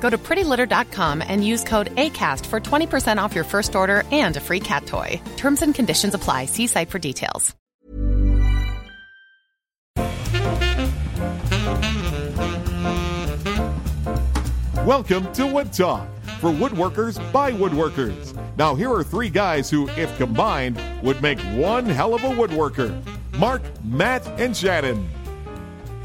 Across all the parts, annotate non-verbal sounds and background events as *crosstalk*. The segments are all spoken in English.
Go to prettylitter.com and use code ACAST for 20% off your first order and a free cat toy. Terms and conditions apply. See site for details. Welcome to Wood Talk for woodworkers by woodworkers. Now, here are three guys who, if combined, would make one hell of a woodworker Mark, Matt, and Shannon.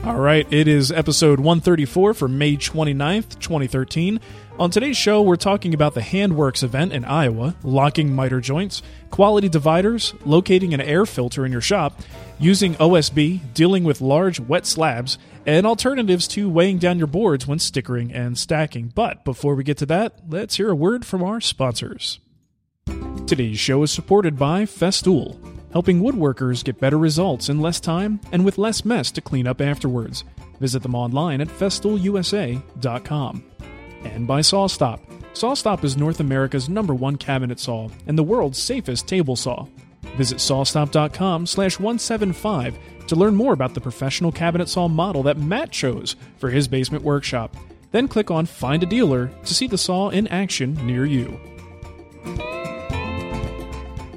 All right, it is episode 134 for May 29th, 2013. On today's show, we're talking about the Handworks event in Iowa, locking miter joints, quality dividers, locating an air filter in your shop, using OSB, dealing with large wet slabs, and alternatives to weighing down your boards when stickering and stacking. But before we get to that, let's hear a word from our sponsors. Today's show is supported by Festool, helping woodworkers get better results in less time and with less mess to clean up afterwards. Visit them online at festoolusa.com. And by SawStop. SawStop is North America's number one cabinet saw and the world's safest table saw. Visit sawstop.com slash 175 to learn more about the professional cabinet saw model that Matt chose for his basement workshop. Then click on Find a Dealer to see the saw in action near you.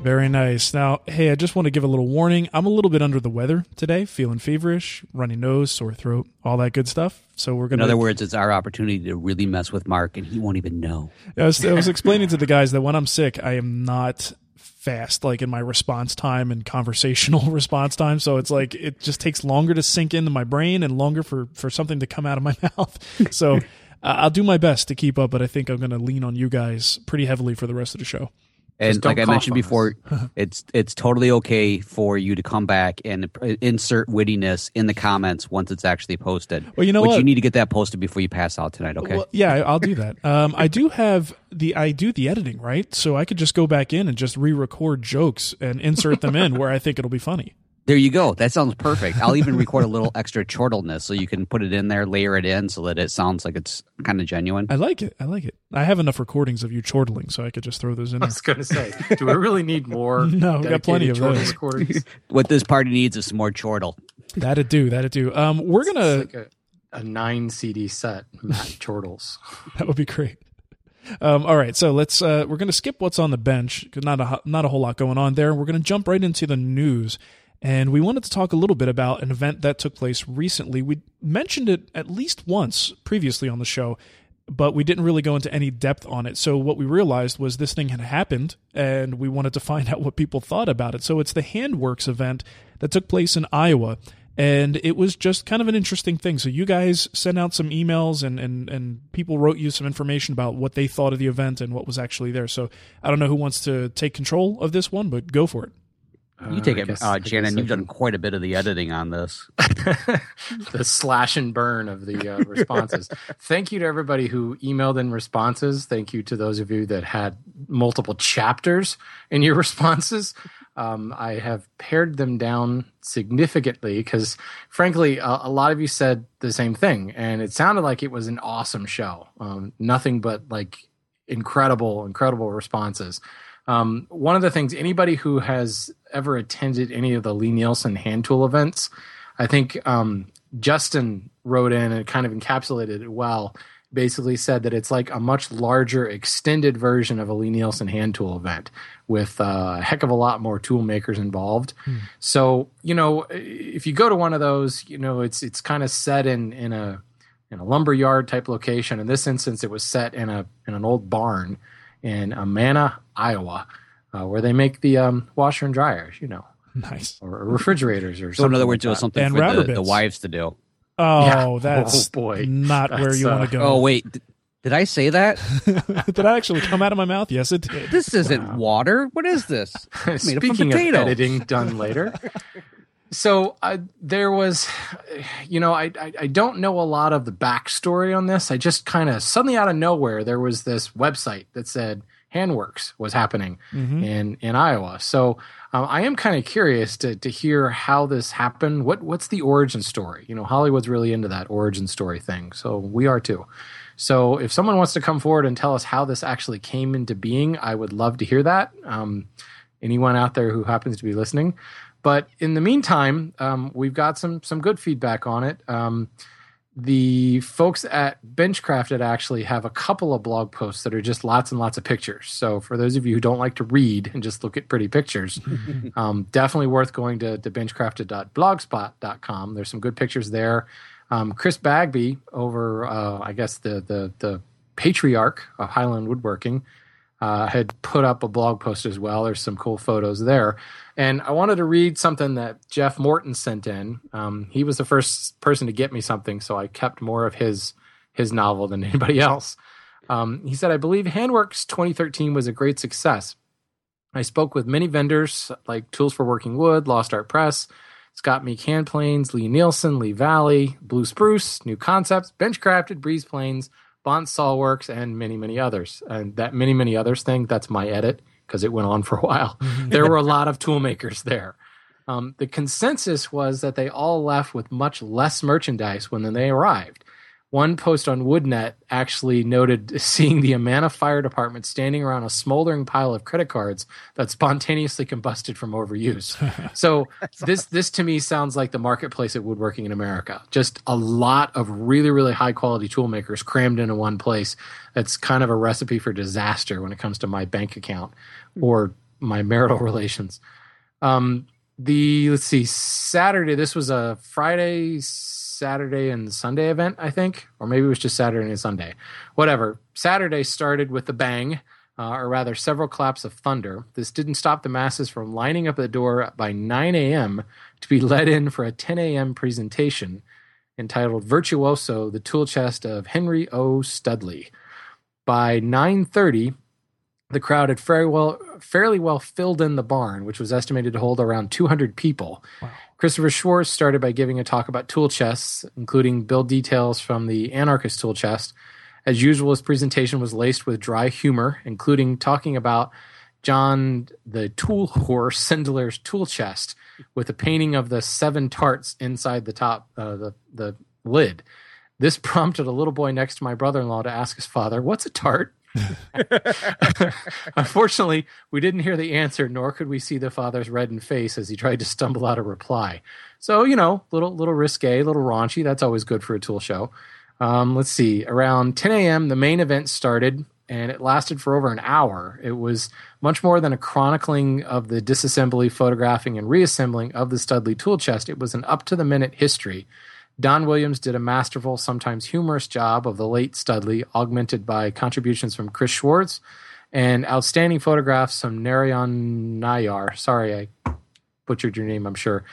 Very nice. Now, hey, I just want to give a little warning. I'm a little bit under the weather today, feeling feverish, runny nose, sore throat, all that good stuff. So we're going In to. other words, it's our opportunity to really mess with Mark, and he won't even know. I was, I was explaining to the guys that when I'm sick, I am not fast like in my response time and conversational *laughs* response time so it's like it just takes longer to sink into my brain and longer for for something to come out of my *laughs* mouth so uh, i'll do my best to keep up but i think i'm going to lean on you guys pretty heavily for the rest of the show And like I mentioned before, *laughs* it's it's totally okay for you to come back and insert wittiness in the comments once it's actually posted. Well, you know Which what? you need to get that posted before you pass out tonight. Okay. Well, yeah, I'll do that. Um, I do have the I do the editing right, so I could just go back in and just re-record jokes and insert them in where I think it'll be funny. There you go. That sounds perfect. I'll even record a *laughs* little extra chortleness so you can put it in there, layer it in, so that it sounds like it's kind of genuine. I like it. I like it. I have enough recordings of you chortling, so I could just throw those in. I There. was going to say, *laughs* do we really need more? *laughs* No, we've got plenty of chortle those. recordings? What this party needs is some more chortle. That'd do. That'd do. Um, we're gonna. It's like a, a nine CD set, Matt Chortles. That would be great. Um, all right, so let's. Uh, we're going to skip what's on the bench because not a not a whole lot going on there. We're going to jump right into the news, and we wanted to talk a little bit about an event that took place recently. We mentioned it at least once previously on the show, but we didn't really go into any depth on it. So what we realized was this thing had happened, and we wanted to *laughs* find out what people thought about it. So it's the Handworks event that took place in Iowa and it was just kind of an interesting thing. So you guys sent out some emails and and and people wrote you some information about what they thought of the event and what was actually there. So I don't know who wants to take control of this one, but go for it. You take I it, guess- uh, I guess Shannon. I You've done quite a bit of the editing on this. *laughs* the slash and burn of the uh, *laughs* responses. Thank you to everybody who emailed in responses. Thank you to those of you that had multiple chapters in your *laughs* responses. Um, I have pared them down significantly because, frankly, a, a lot of you said the same thing, and it sounded like it was an awesome show. Um, nothing but like incredible, incredible responses. Um, one of the things anybody who has ever attended any of the Lie-Nielsen hand tool events, I think um, Justin wrote in and kind of encapsulated it well. Basically, said that it's like a much larger, extended version of a Lie-Nielsen hand tool event with uh, a heck of a lot more tool makers involved. So, you know, if you go to one of those, you know, it's it's kind of set in in a in a lumber yard type location. In this instance, it was set in a in an old barn in Amana, Iowa, uh, where they make the um, washer and dryers, you know, Nice. or refrigerators or So something. in other like words, it was something And for the, the wives to do. Oh, Yeah. *laughs* that's Oh, boy. not where you uh, want to go. Oh wait, d- did I say that? *laughs* did that actually come out of my mouth? Yes, it did. This isn't water. What is this? *laughs* It's made Speaking of potato. editing done later. so uh, there was, you know, I, I I don't know a lot of the backstory on this. I just kind of suddenly out of nowhere there was this website that said Handworks was happening in in Iowa. So um, I am kind of curious to to hear how this happened. What what's the origin story? You know, Hollywood's really into that origin story thing. So we are too. So if someone wants to come forward and tell us how this actually came into being, I would love to hear that. Um, anyone out there who happens to be listening. But in the meantime, um, we've got some some good feedback on it. The folks at Benchcrafted actually have a couple of blog posts that are just lots and lots of pictures. So for those of you who don't like to read and just look at pretty pictures, *laughs* um, definitely worth going to, to benchcrafted.blogspot.com. There's some good pictures there. Um, Chris Bagby over, uh, I guess the the the patriarch of Highland Woodworking, uh, had put up a blog post as well. There's some cool photos there. And I wanted to read something that Jeff Morton sent in. Um, he was the first person to get me something, so I kept more of his his novel than *laughs* anybody else. Um, he said, I believe Handworks 2013 was a great success. I spoke with many vendors like Tools for Working Wood, Lost Art Press, Scott Meek Planes, Lie-Nielsen, Lee Valley, Blue Spruce, Knew Concepts, Benchcrafted, Brese Planes, Bontz Works, and many, many others. And that many, many others thing, that's my edit because it went on for a while. *laughs* there were a lot of tool makers there. Um, the consensus was that they all left with much less merchandise when they arrived. One post on WoodNet actually noted *laughs* seeing the Amana Fire Department standing around a smoldering pile of credit cards that spontaneously combusted from overuse. *laughs* so this this to me sounds like the marketplace at woodworking in America. Just a lot of really really high quality tool makers crammed into one place. That's kind of a recipe for disaster when it comes to my bank account or my marital *laughs* relations. Um, the let's see, Saturday. This was a Friday, Saturday, and Sunday event, I think, or maybe it was just Saturday and Sunday. Whatever. Saturday started with the bang, uh, or rather, several claps of thunder. This didn't stop the masses from lining up at the door by 9 a.m. to be *laughs* let in for a 10 a.m. presentation entitled "Virtuoso: The Tool Chest of Henry O. Studley." By 9:30, the crowd had fairly well, fairly well filled in the barn, which was estimated to hold around 200 people. Christopher Schwarz started by giving a talk about tool chests, including build details from the Anarchist tool chest. As usual, his presentation was laced with dry humor, including talking about John the Tool Horse *laughs* Sindler's tool chest with a painting of the seven tarts inside the top, uh, the, the lid. This prompted a little boy next to my brother in law to ask his father, What's a tart? *laughs* Unfortunately, we didn't hear the answer, nor could we see the father's reddened face as he tried to stumble out a reply. So, you know, little little risque, little raunchy. That's always good for a tool show. Um, let's see. Around 10 a.m., the main event started, and it lasted for over an hour. It was much more than a chronicling of the disassembly, photographing, and reassembling of the Studley tool chest. It was an up to the minute history. Don Williams did a masterful, sometimes humorous job of the late Studley, augmented by contributions from Chris Schwarz and outstanding photographs from Narayan Nayar. Sorry, I butchered your name, I'm sure.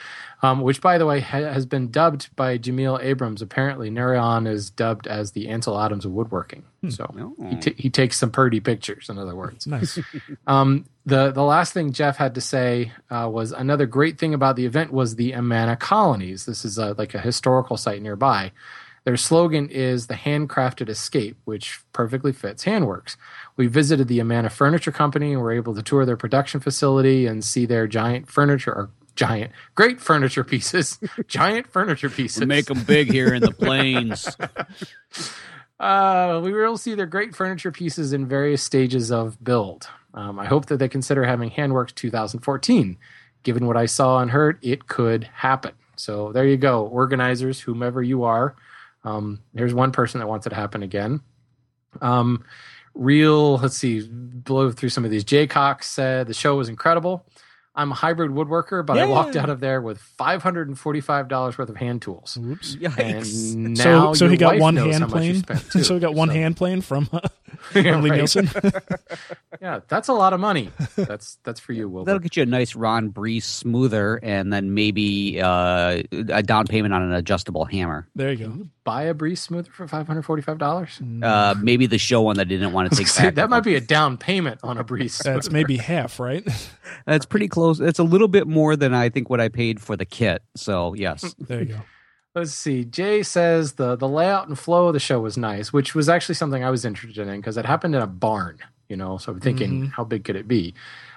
Um, which, by the way, ha- has been dubbed by Jameel Abraham. Apparently, Narayan is dubbed as the Ansel Adams of woodworking. So he, ta- he takes some pretty pictures, in other words. Nice. *laughs* Um, the the last thing Jeff had to say uh, was another great thing about the event was the Amana colonies. This is a, like a historical site nearby. Their slogan is the handcrafted escape, which perfectly fits Handworks. We visited the Amana Furniture Company and were able to tour their production facility and see their giant furniture or giant, great furniture pieces, *laughs* giant furniture pieces. We make them big here in the *laughs* plains. Uh, we were able to see their great furniture pieces in various stages of build. Um, I hope that they consider having Handworks 2014. Given what I saw and heard, it could happen. So there you go, organizers, whomever you are. Um, there's one person that wants it to happen again. Um, real, let's see, blow through some of these. Jay Cox said the show was incredible. I'm a hybrid woodworker, but I walked out of there with $545 worth of hand tools. Oops. And So, now so he got one hand how much you plane. too. *laughs* so he got one So- hand plane from, uh, Yeah, from Lee right. Nielsen. *laughs* yeah, that's a lot of money. That's that's for you, Wilbur. That'll get you a nice Ron Brese smoother, and then maybe uh, a down payment on an adjustable hammer. there you go. Buy a Brese smoother for five hundred forty-five dollars. Uh, maybe the show one that didn't want to *laughs* take back. that might be a down payment on a Brese. That's maybe half, right? *laughs* That's pretty close. It's a little bit more than I think what I paid for the kit. So yes, *laughs* there you go. Let's see. Jay says the the layout and flow of the show was nice, which was actually something I was interested in because it happened in a barn. You know, so I'm thinking, how big could it be?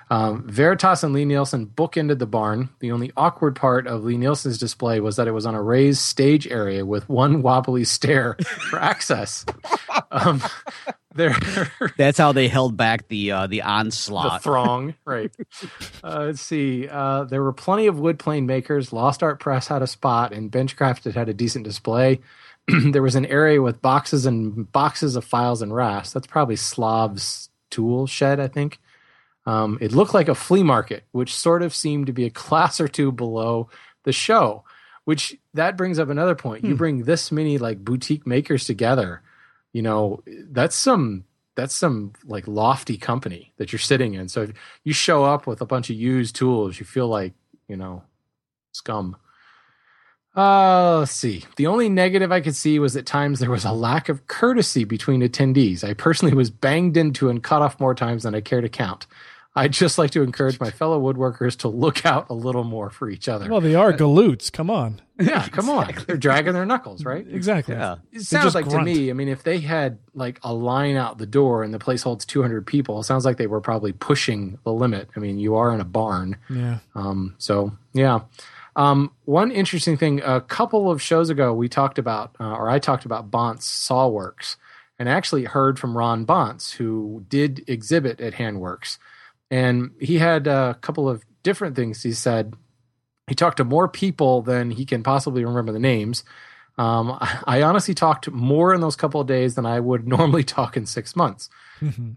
Um, Veritas and Lie-Nielsen bookended the barn. The only awkward part of Lie-Nielsen's display was that it was on a raised stage area with one *laughs* wobbly stair for access. Um, *laughs* there, *laughs* that's how they held back the uh, the the onslaught. throng, right? Uh, let's see. Uh, there were plenty of wood plane makers. Lost Art Press had a spot, and Benchcrafted had a decent display. *clears throat* there was an area with boxes and boxes of files and rasps. That's probably Slav's tool shed, I think. Um, it looked like a flea market, which sort of seemed to be a class or two below the show. Which that brings up another point. You bring this many like boutique makers together, you know, that's some that's some like lofty company that you're sitting in. So if you show up with a bunch of used tools, you feel like, you know, scum. Uh, let's see. The only negative I could see was at times there was a lack of courtesy between attendees. I personally was banged into and cut off more times than I care to count. I'd just like to encourage my fellow woodworkers to look out a little more for each other. Well, they are galoots. Come on. yeah, come on. They're dragging their knuckles, right? Exactly. Yeah. It sounds like grunt. to me. I mean, if they had like a line out the door and the place holds 200 people, it sounds like they were probably pushing the limit. I mean, you are in a barn, Yeah. um, so yeah. Um, one interesting thing: a couple of shows ago, we talked about, uh, or I talked about Bontz Sawworks, and actually heard from Ron Bontz, who did exhibit at Handworks, and he had a couple of different things he said. He talked to more people than he can possibly remember the names. Um, *laughs* I, honestly talked more in those couple of days than I would *laughs* normally talk in six months.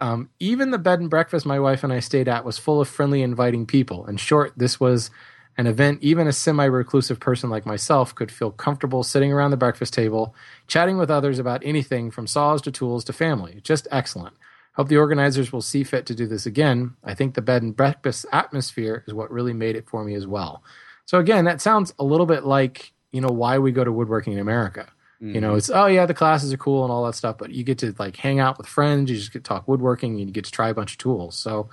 Um, even the bed and breakfast my wife and I stayed at was full of friendly, inviting people. In short, this was an event even a semi reclusive person like myself could feel comfortable sitting around the breakfast table, chatting with others about anything from saws to tools to family. Just excellent. Hope the organizers will see fit to do this again. I think the bed and breakfast atmosphere is what really made it for me as well. So again, that sounds a little bit like, you know, why we go to woodworking in America. You know, mm-hmm. it's oh yeah, the classes are cool and all that stuff, but you get to like hang out with friends, you just get to talk woodworking, and you get to try a bunch of tools. So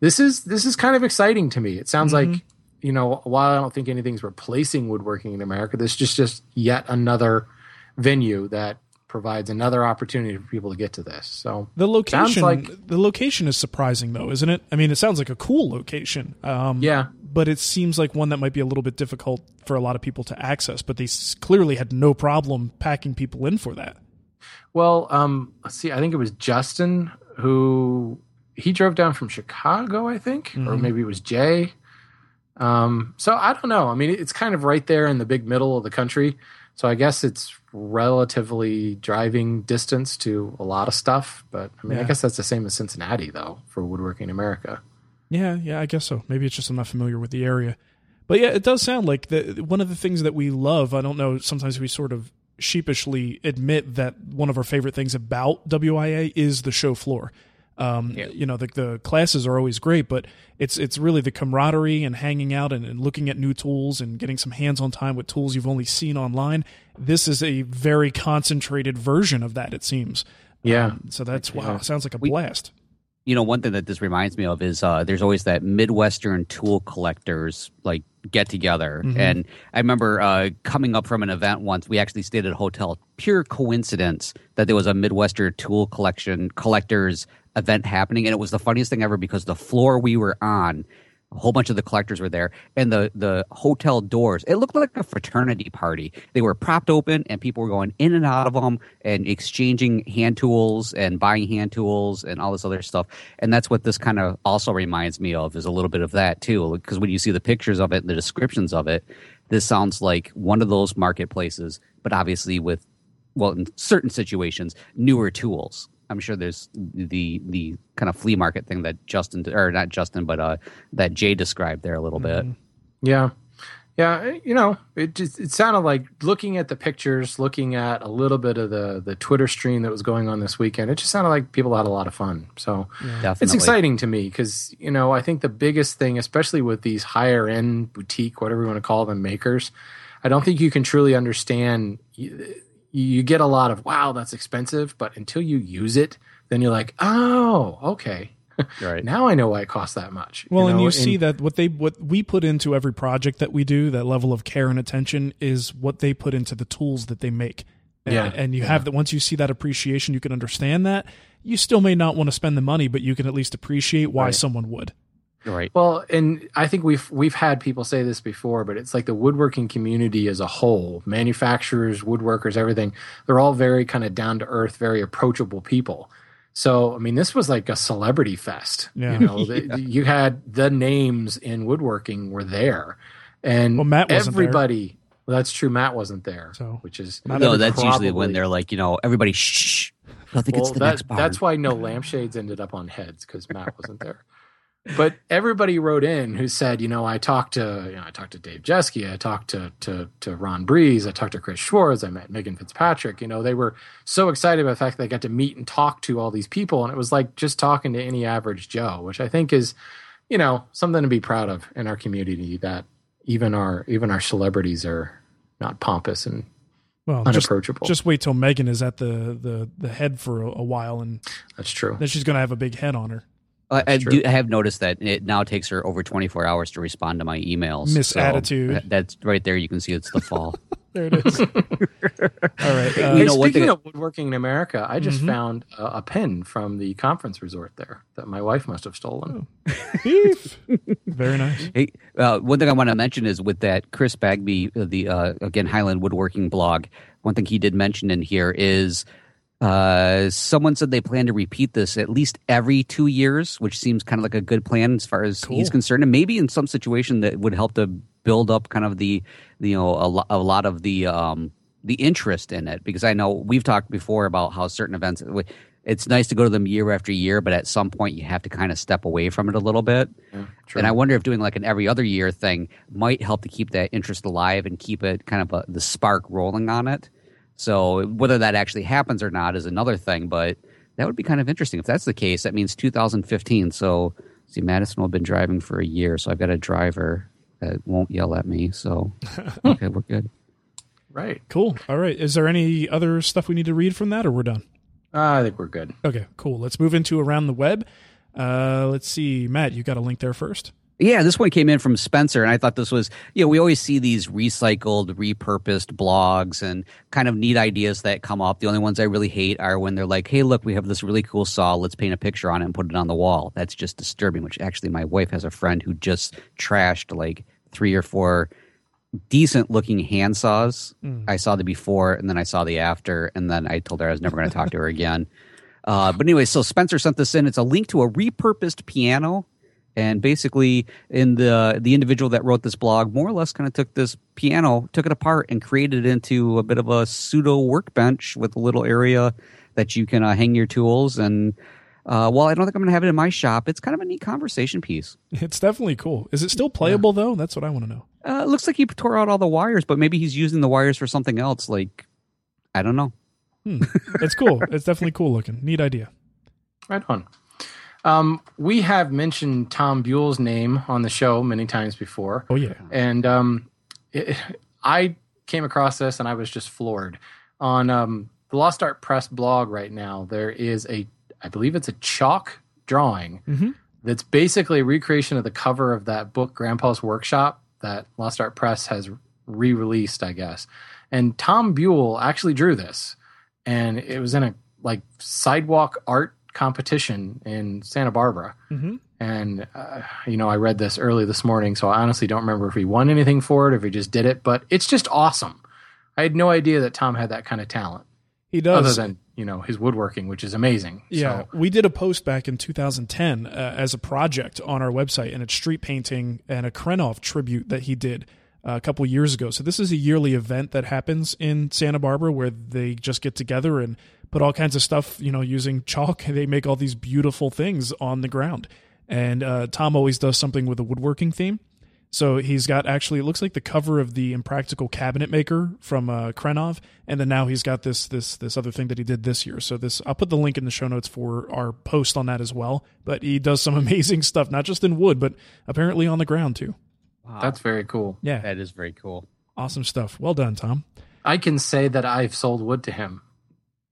this is this is kind of exciting to me. It sounds like mm-hmm. you know, while I don't think anything's replacing woodworking in America, this is just just yet another venue that provides another opportunity for people to get to this. So The location, like- the location is surprising though, isn't it? I mean, it sounds like a cool location. Um, yeah, but it seems like one that might be a little bit difficult for a lot of people to access. But they clearly had no problem packing people in for that. Well, um, let's see. I think it was Justin who he drove down from Chicago, I think, or maybe it was Jay. Um, so I don't know. I mean, it's kind of right there in the big middle of the country. So I guess it's relatively driving distance to a lot of stuff. But I mean, I guess that's the same as Cincinnati, though, for woodworking America. Yeah, yeah, I guess so. Maybe it's just I'm not familiar with the area. But yeah, it does sound like the, one of the things that we love. I don't know. Sometimes we sort of sheepishly admit that one of our favorite things about WIA is the show floor. Um, You know, the, the classes are always great, but it's it's really the camaraderie and hanging out and, and looking at new tools and getting some hands-on time with tools you've only seen online. This is a very concentrated version of that. It seems. Yeah. Um, so that's wow. Yeah. Sounds like a We- blast. you know, one thing that this reminds me of is uh, there's always that Midwestern tool collectors like get together. And I remember uh, coming up from an event once. We actually stayed at a hotel. Pure coincidence that there was a Midwestern tool collection collectors event happening, and it was the funniest thing ever because the floor we were on a whole bunch of the collectors were there, and the the hotel doors. It looked like a fraternity party. They were propped open, and people were going in and out of them and exchanging hand tools and buying hand tools and all this other stuff. And that's what this kind of also reminds me of is a little bit of that too. Because when you see the pictures of it and the descriptions of it, this sounds like one of those marketplaces, but obviously with well, in certain situations, newer tools. I'm sure there's the the kind of flea market thing that Justin or not Justin, but uh, that Jay described there a little Mm-hmm. bit. Yeah. Yeah, you know, it just it sounded like looking at the pictures, looking at a little bit of the the Twitter stream that was going on this weekend. It just sounded like people had a lot of fun. So Definitely. it's exciting to me because you know I think the biggest thing, especially with these higher end boutique, whatever you want to call them, makers, I don't think you can truly understand. You, you get a lot of wow, that's expensive, but until you use it, then you're like, oh, okay, *laughs* Right. now I know why it costs that much. Well, and know? you see that what they what we put into every project that we do, that level of care and attention is what they put into the tools that they make. And, Yeah. and you have that once you see that appreciation, you can understand that. You still may not want to spend the money, but you can at least appreciate why Right. someone would. Right. Well, and I think we've we've had people say this before, but it's like the woodworking community as a whole, manufacturers, woodworkers, everything, they're all very kind of down to earth, very approachable people. So, I mean, this was like a celebrity fest. Yeah. You know, *laughs* the, you had the names in woodworking were there. And Well, Matt wasn't there. everybody well, that's true. Matt wasn't there. So, which is no, that's usually when they're like, you know, everybody shh. I think it's well, the that- next bar. That's why no *laughs* lampshades ended up on heads because Matt wasn't there. But everybody wrote in who said, you know, I talked to, you know, I talked to Dave Jeske, I talked to to to Ron Brese, I talked to Chris Schwarz, I met Megan Fitzpatrick. You know, they were so excited about the fact that they got to meet and talk to all these people, and it was like just talking to any average Joe, which I think is, you know, something to be proud of in our community. That even our even our celebrities are not pompous and Well, just, unapproachable. just wait till Megan is at the the, the head for a, a while, and that's true. then she's going to have a big head on her. I, I, do, I have noticed that it now takes her over 24 hours to respond to my emails. Miss So, Attitude. that's right there. You can see it's the fall. *laughs* There it is. *laughs* All right. Uh, Hey, You know, speaking thing- of woodworking in America, I just Mhm. found a, a pin from the conference resort there that my wife must have stolen. beef. Very nice. Hey, uh, one thing I want to mention is with that Chris Bagby, uh, the uh, again Highland Woodworking blog. One thing he did mention in here is uh, someone said they plan to repeat this at least every two years, which seems kind of like a good plan as far as he's concerned, and maybe in some situation that would help to build up kind of the you know a, lo- a lot of the um, the interest in it because I know we've talked before about how certain events. It's nice to go to them year after year, but at some point you have to kind of step away from it a little bit. true. And I wonder if doing like an every other year thing might help to keep that interest alive and keep it kind of a, the spark rolling on it. So whether that actually happens or not is another thing, but that would be kind of interesting. If that's the case, that means 2015. So see, Madison will have been driving for a year, so I've got a driver that won't yell at me. So *laughs* okay, we're good. Right. Cool. All right. Is there any other stuff we need to read from that, or we're done? I think we're good. Okay. Cool. Let's move into around the web. Uh, let's see, Matt. You got a link there first. Yeah, this one came in from Spencer, and I thought this was, you know, we always see these recycled, repurposed blogs and kind of neat ideas that come up. The only ones I really hate are when they're like, hey, look, we have this really cool saw. Let's paint a picture on it and put it on the wall. That's just disturbing, which actually my wife has a friend who just trashed like three or four decent looking hand saws. I saw the before and then I saw the after, and then I told her I was never going to talk to her again. Uh, but anyway, so Spencer sent this in. It's a link to a repurposed piano. And basically, in the the individual that wrote this blog, more or less, kind of took this piano, took it apart, and created it into a bit of a pseudo workbench with a little area that you can uh, hang your tools. And uh, while I don't think I'm going to have it in my shop, it's kind of a neat conversation piece. It's definitely cool. Is it still playable though? That's what I want to know. Uh, it looks like he tore out all the wires, but maybe he's using the wires for something else. Like I don't know. Hmm. It's cool. it's definitely cool looking. Neat idea. Right on. Um, we have mentioned Tom Buell's name on the show many times before. Oh yeah. and um, it, I came across this and I was just floored. On um, the Lost Art Press blog right now, there is a, I believe it's a chalk drawing Mhm. that's basically a recreation of the cover of that book, Grandpa's Workshop, that Lost Art Press has re-released, I guess. And Tom Buell actually drew this, and it was in a like sidewalk art competition in Santa Barbara Mhm. And uh, you know, I read this early this morning, so I honestly don't remember if he won anything for it, or if he just did it. But it's just awesome. I had no idea that Tom had that kind of talent. He does. Other than you know his woodworking, which is amazing. Yeah, So, we did a post back in 2010 uh, as a project on our website, and it's street painting and a Krenov tribute that he did uh, a couple years ago. So this is a yearly event that happens in Santa Barbara where they just get together and put all kinds of stuff, you know, using chalk. *laughs* They make all these beautiful things on the ground, and uh, Tom always does something with a woodworking theme. So he's got actually it looks like the cover of the Impractical Cabinet Maker from uh, Krenov, and then now he's got this this this other thing that he did this year. So this I'll put the link in the show notes for our post on that as well. But he does some *laughs* amazing stuff, not just in wood, but apparently on the ground too. that's very cool. Yeah, That is very cool. awesome stuff. Well done, Tom. I can say that I've sold wood to him.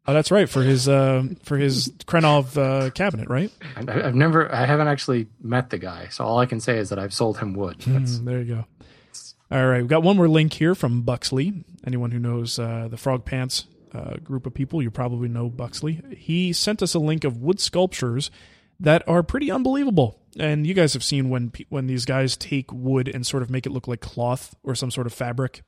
Oh, that's right for his uh, for his Krenov uh, cabinet, right? I- I've never, I haven't actually met the guy, so all I can say is that I've sold him wood. Mm, there you go. All right, we've got one more link here from Buxley. Anyone who knows uh, the Frog Pants uh, group of people, you probably know Buxley. He sent us a link of wood sculptures that are pretty unbelievable. And you guys have seen when when these guys take wood and sort of make it look like cloth or some sort of fabric.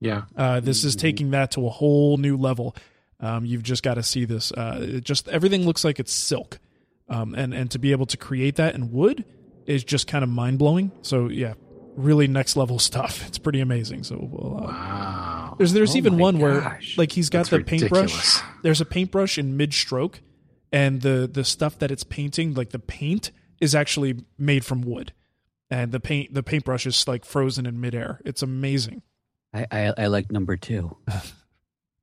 yeah, Uh, this is taking that to a whole new level. Um, you've just got to see this. Uh, it just everything looks like it's silk, um, and and to be able to create that in wood is just kind of mind blowing. So yeah, really next level *laughs* stuff. It's pretty amazing. So we'll, uh, wow. there's there's Oh even my one where like he's got That's the paintbrush. There's a paintbrush in mid stroke, and the the stuff that it's painting, like the paint, is actually made from wood, and the paint the paintbrush is like frozen in midair. It's amazing. I, I, I like number two. *laughs*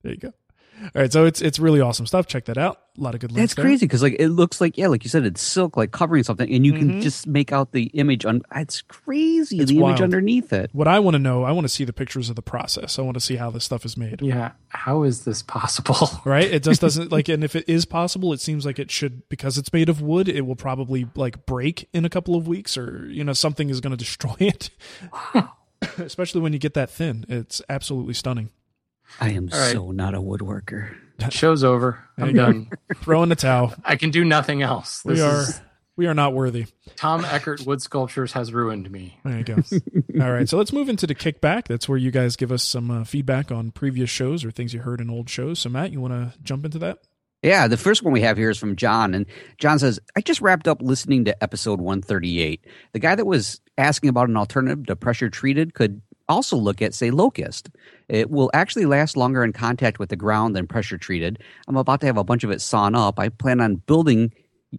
There you go. All right, so it's it's really awesome stuff. Check that out. A lot of good links. That's crazy because like it looks like yeah, like you said, it's silk, like covering something, and you Mhm. can just make out the image. On it's crazy, It's the wild. image underneath it. What I want to know, I want to see the pictures of the process. I want to see how this stuff is made. Yeah, how is this possible? *laughs* Right? It just doesn't like, and if it is possible, it seems like it should because it's made of wood. It will probably like break in a couple of weeks, or you know, something is going *laughs* to destroy it. *coughs* Especially when you get that thin, it's absolutely stunning. I am All right. so not a woodworker. Show's over. I'm you done. *laughs* Throw in the towel. I can do nothing else. This We are is we are not worthy. Tom Eckert Wood Sculptures has ruined me. There you go. *laughs* All right, so let's move into the kickback. That's where you guys give us some uh, feedback on previous shows or things you heard in old shows. So, Matt, you want to jump into that? Yeah, the first one we have here is from John, and John says, "I just wrapped up listening to episode 138. The guy that was asking about an alternative to pressure treated could also look at, say, locust. It will actually last longer in contact with the ground than pressure treated. I'm about to have a bunch of it sawn up. I plan on building."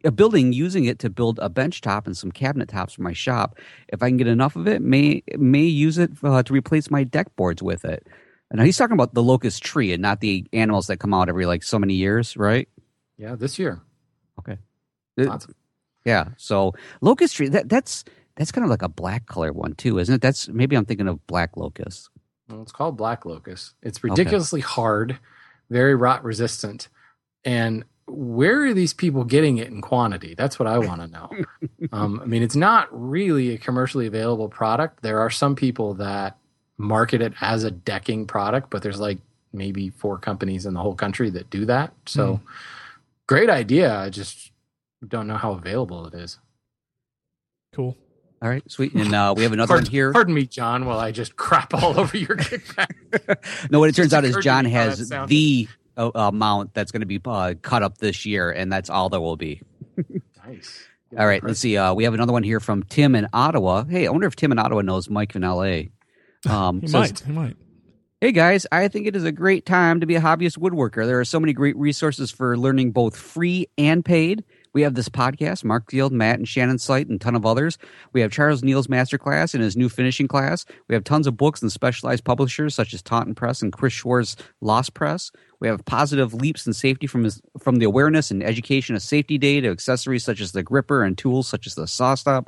A building using it to build a bench top and some cabinet tops for my shop. If I can get enough of it, may may use it uh, to replace my deck boards with it. And now he's talking about the locust tree and not the animals that come out every like so many years, right? Yeah, this year. Okay. Lots of- Yeah. So locust tree that that's that's kind of like a black color one too, isn't it? That's maybe I'm thinking of black locust. Well, it's called black locust. It's ridiculously hard, very rot resistant. And where are these people getting it in quantity? That's what I want to know. *laughs* um, I mean, it's not really a commercially available product. There are some people that market it as a decking product, but there's like maybe four companies in the whole country that do that. So great idea. I just don't know how available it is. Cool. All right, sweet. And uh, we have another Pardon, one here. pardon me, John, while I just crap all over your kickback. *laughs* No, what it turns out is John me how that has the uh, amount that's going to be uh, cut up this year, and that's all there will be. *laughs* nice. All right, let's see. Uh, we have another one here from Tim in Ottawa. Hey, I wonder if Tim in Ottawa knows Mike in L.A. *laughs* Um, He says, might. He might. Hey guys, I think it is a great time to be a hobbyist woodworker. There are so many great resources for learning both free and paid. We have this podcast, Mark Field, Matt and Shannon site, and a ton of others. We have Charles Neil's masterclass and his new finishing class. We have tons of books and specialized publishers such as Taunton Press and Chris Schwarz's Lost Press. We have positive leaps in safety from his, from the awareness and education of safety day to accessories such as the gripper and tools such as the SawStop.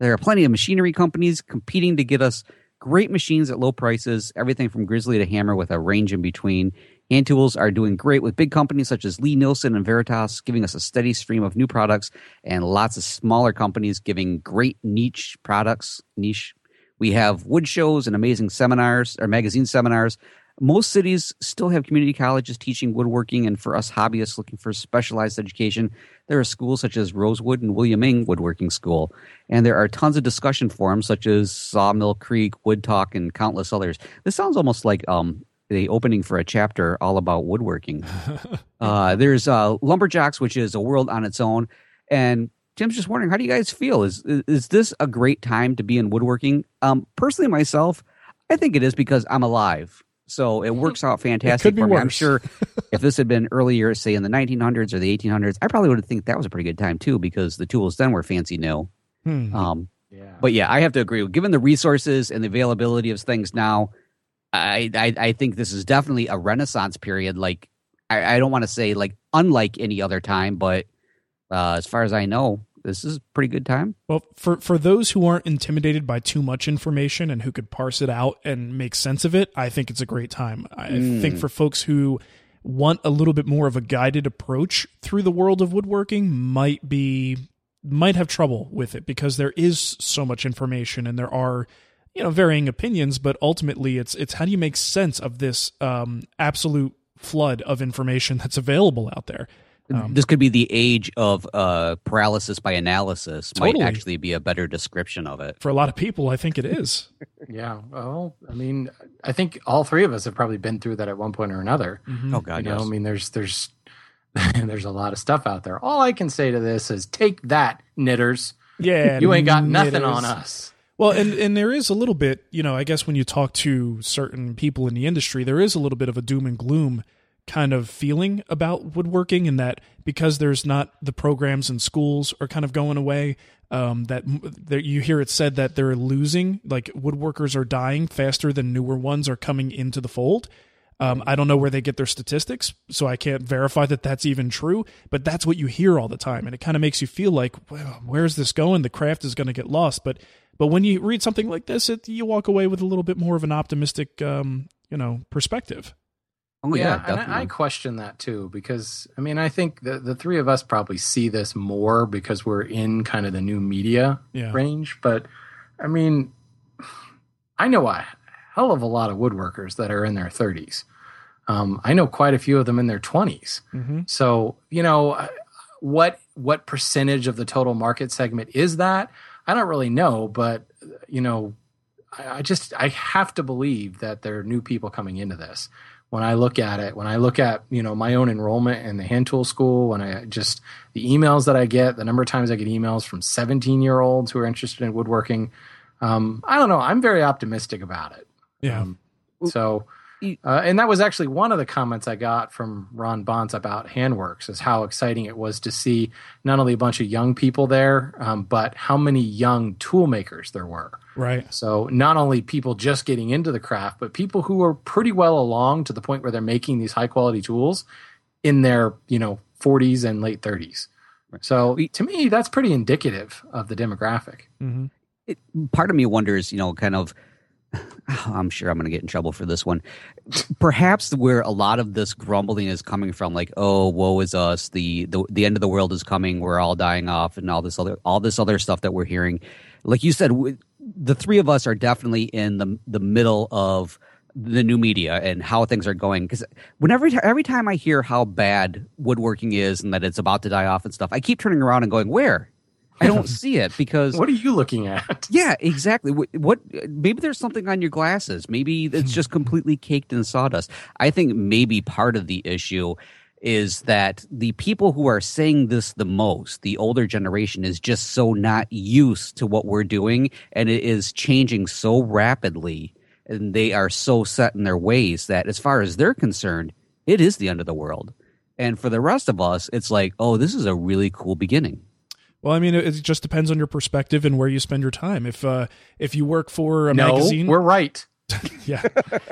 There are plenty of machinery companies competing to get us great machines at low prices, everything from Grizzly to Hammer with a range in between. Hand tools are doing great with big companies such as Lie-Nielsen and Veritas, giving us a steady stream of new products, and lots of smaller companies giving great niche products. Niche. We have wood shows and amazing seminars or magazine seminars. Most cities still have community colleges teaching woodworking, and for us hobbyists looking for specialized education, there are schools such as Rosewood and William Ng Woodworking School. And there are tons of discussion forums such as Sawmill Creek, Wood Talk, and countless others. This sounds almost like um, the opening for a chapter all about woodworking. *laughs* uh, there's uh, LumberJocks, which is a world on its own. And Tim's just wondering, how do you guys feel? Is is this a great time to be in woodworking? Um, personally, myself, I think it is because I'm alive. So it works out fantastic for me. I'm sure *laughs* if this had been earlier, say in the 1900s or the 1800s, I probably would have think that was a pretty good time too, because the tools then were fancy new. Hmm. Um, yeah. But yeah, I have to agree. Given the resources and the availability of things now, I I, I think this is definitely a renaissance period. Like I, I don't want to say like unlike any other time, but uh, as far as I know, this is a pretty good time. Well, for for those who aren't intimidated by too much information and who could parse it out and make sense of it, I think it's a great time. I Mm. think for folks who want a little bit more of a guided approach through the world of woodworking might be might have trouble with it because there is so much information and there are you know varying opinions but ultimately it's it's how do you make sense of this um absolute flood of information *laughs* that's available out there Um, this could be the age of uh, paralysis by analysis. Totally. Might actually be a better description of it. for a lot of people i think it is *laughs* Yeah. Well, I mean, I think all three of us have probably been through that at one point or another. Oh God, you know, yes. I mean, there's there's *laughs* there's a lot of stuff out there. All I can say to this is, take that, knitters. yeah You ain't got nothing on us. Well, and and there is a little bit, you know, I guess when you talk to certain people in the industry, there is a little bit of a doom and gloom kind of feeling about woodworking, and that because there's not the programs in schools are kind of going away. Um, that that you hear it said that they're losing, like woodworkers are dying faster than newer ones are coming into the fold. Um, I don't know where they get their statistics, so I can't verify that that's even true. But that's what you hear all the time, and it kind of makes you feel like, well, where's this going? The craft is going to get lost. But but when you read something like this, it, you walk away with a little bit more of an optimistic, um, you know, perspective. Oh yeah, and. I, I question that too because I mean I think the the three of us probably see this more because we're in kind of the new media Yeah. range. But I mean, I know a hell of a lot of woodworkers that are in their thirties. Um, I know quite a few of them in their twenties. Mm-hmm. So you know uh, what what percentage of the total market segment is that? I don't really know, but you know, I, I just I have to believe that there are new people coming into this. When I look at it, when I look at you know my own enrollment in the hand tool school, when I just the emails that I get, the number of times I get emails from 17 year olds who are interested in woodworking, um, I don't know. I'm very optimistic about it. Yeah. Um, so, uh, and that was actually one of the comments I got from Ron Bontz about Handworks is how exciting it was to see not only a bunch of young people there, um, but how many young tool makers there were. Right. So not only people just getting into the craft, but people who are pretty well along to the point where they're making these high quality tools in their, you know, 40s and late 30s. So to me, that's pretty indicative of the demographic. Mm-hmm. it, part of me wonders, you know, kind of. *laughs* I'm sure I'm going to get in trouble for this one. Perhaps where a lot of this grumbling is coming from, like, "Oh, woe is us! The, the the end of the world is coming. We're all dying off," and all this other all this other stuff that we're hearing. Like you said, the three of us are definitely in the the middle of the new media and how things are going. Because whenever every time I hear how bad woodworking is and that it's about to die off and stuff, I keep turning around and going, "Where?" I don't see it because What are you looking at? yeah, exactly. What, what? Maybe there's something on your glasses. Maybe it's just hmm. completely caked in sawdust. I think maybe part of the issue is that the people who are saying this the most, the older generation, is just so not used to what we're doing, and it is changing so rapidly, and they are so set in their ways that, as far as they're concerned, it is the end of the world. And for the rest of us, it's like, oh, this is a really cool beginning. Well, I mean, it, just depends on your perspective and where you spend your time. If uh, if you work for a no, magazine, we're right. *laughs* yeah.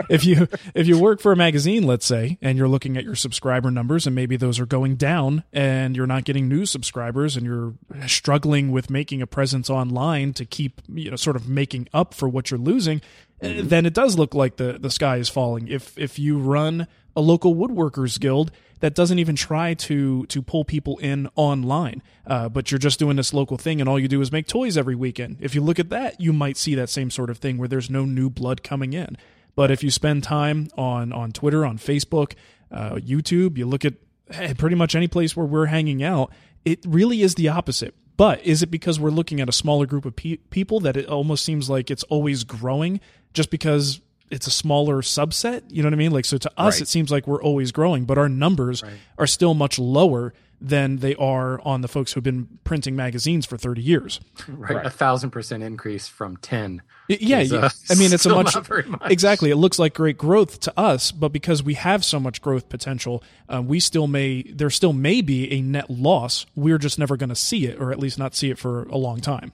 if you if you work for a magazine, let's say, and you're looking at your subscriber numbers and maybe those are going down and you're not getting new subscribers and you're struggling with making a presence online to keep, you know, sort of making up for what you're losing, eh, then it does look like the the sky is falling. If if you run a local woodworkers guild that doesn't even try to to pull people in online, uh, but you're just doing this local thing, and all you do is make toys every weekend. If you look at that, you might see that same sort of thing where there's no new blood coming in. But if you spend time on on Twitter, on Facebook, uh, YouTube, you look at hey, pretty much any place where we're hanging out, it really is the opposite. But is it because we're looking at a smaller group of pe- people that it almost seems like it's always growing just because it's a smaller subset? You know what I mean? Like, so to us, Right. it seems like we're always growing, but our numbers are still much lower than they are on the folks who've been printing magazines for 30 years. Right. A thousand percent increase from 10. Y- Yeah, is, yeah. uh, I mean, it's a *laughs* much, much. exactly. It looks like great growth to us, but because we have so much growth potential, uh, we still may there still may be a net loss. We're just never going to see it, or at least not see it for a long time.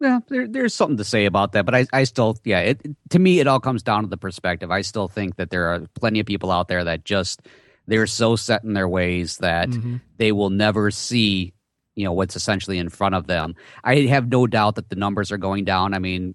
Yeah, there, there's something to say about that, but I, I still, yeah, it, to me, it all comes down to the perspective. I still think that there are plenty of people out there that just they're so set in their ways that Mm-hmm. they will never see, you know, what's essentially in front of them. I have no doubt that the numbers are going down. I mean,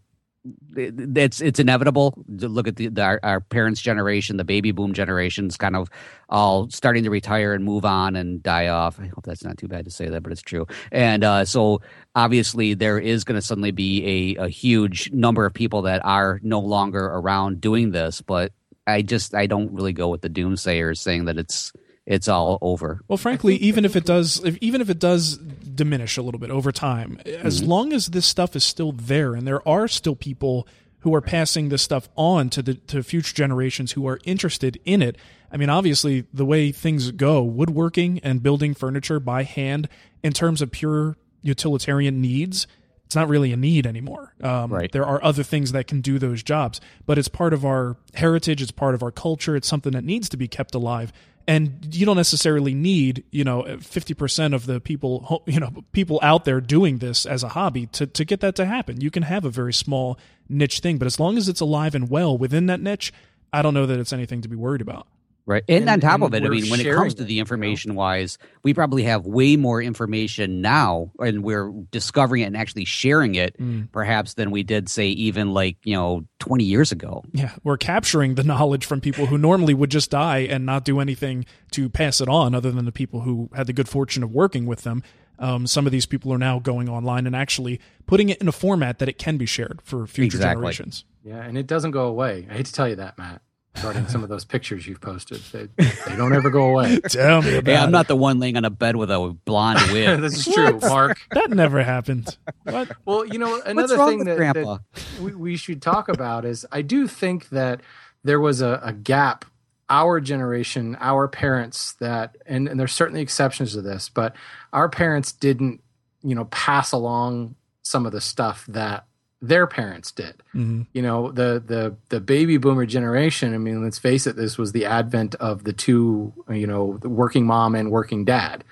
it's it's inevitable. To Look at the, the our, our parents' generation, the baby boom generation is kind of all starting to retire and move on and die off. I hope that's not too bad to say that, but it's true. And uh, so obviously there is going to suddenly be a, a huge number of people that are no longer around doing this. But I just I don't really go with the doomsayers saying that it's it's all over. Well, frankly, even if it does, if, even if it does diminish a little bit over time, as long as this stuff is still there, and there are still people who are passing this stuff on to the to future generations who are interested in it. I mean, obviously, the way things go, woodworking and building furniture by hand, in terms of pure utilitarian needs, it's not really a need anymore. Um, Right. There are other things that can do those jobs, but it's part of our heritage. It's part of our culture. It's something that needs to be kept alive. And you don't necessarily need, you know, fifty percent of the people, you know, people out there doing this as a hobby to to get that to happen. You can have a very small niche thing, but as long as it's alive and well within that niche, I don't know that it's anything to be worried about. Right. And, And- on top and of it, I mean, when it comes to it, the you know? information wise, we probably have way more information now and we're discovering it and actually sharing it Mm. perhaps than we did, say, even like, you know, 20 years ago. Yeah, we're capturing the knowledge from people who normally would just die and not do anything to pass it on, other than the people who had the good fortune of working with them. Um, some of these people are now going online and actually putting it in a format that it can be shared for future Exactly. generations. Yeah, and it doesn't go away. I hate to tell you that, Matt. Regarding some of those pictures you've posted, they, they don't ever go away. *laughs* Tell me about Hey, I'm not the one laying on a bed with a blonde wig. *laughs* this is true, Mark. That never happened. What? Well, you know, another wrong thing with that, Grandpa? that we, we should talk about is I do think that there was a, a gap, our generation, our parents that, and, and there's certainly exceptions to this, but our parents didn't, you know, pass along some of the stuff that their parents did. Mhm. You know, the the the baby boomer generation. I mean, let's face it. This was the advent of the two, you know, the working mom and working dad.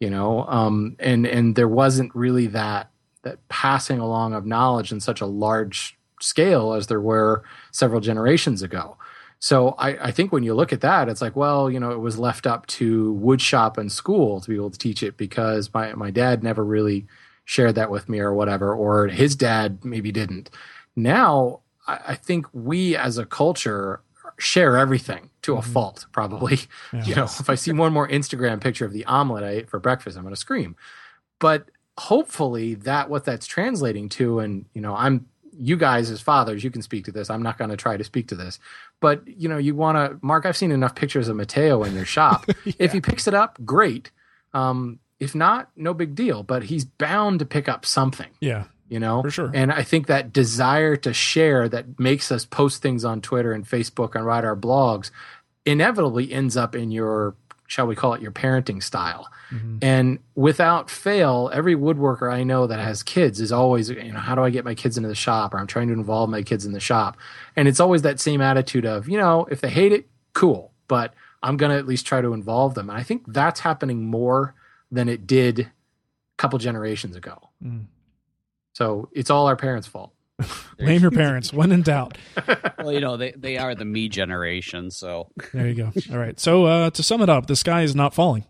You know, um, and and there wasn't really that that passing along of knowledge in such a large scale as there were several generations ago. So I, I think when you look at that, it's like, well, you know, it was left up to woodshop and school to be able to teach it because my, my dad never really shared that with me or whatever, or his dad maybe didn't. Now, I, I think we as a culture share everything to a fault, probably. *laughs* You know, if I see one more Instagram picture of the omelet I ate for breakfast, I'm going to scream. But hopefully that what that's translating to and you know i'm you guys as fathers you can speak to this. I'm not going to try to speak to this. But you know you want to mark i've seen enough pictures of mateo in your shop. *laughs* If he picks it up great. Um, if not no big deal but he's bound to pick up something Yeah. you know For sure. and i think that desire to share that makes us post things on twitter and facebook and write our blogs inevitably ends up in your shall we call it your parenting style Mm-hmm. and without fail every woodworker i know that has kids is always you know how do i get my kids into the shop or i'm trying to involve my kids in the shop and it's always that same attitude of you know if they hate it cool but i'm going to at least try to involve them and i think that's happening more than it did a couple generations ago Mm. so it's all our parents fault *laughs* Blame your parents when in doubt. *laughs* well, you know, they, they are the me generation, so. There you go. All right. So uh, to sum it up, the sky is not falling.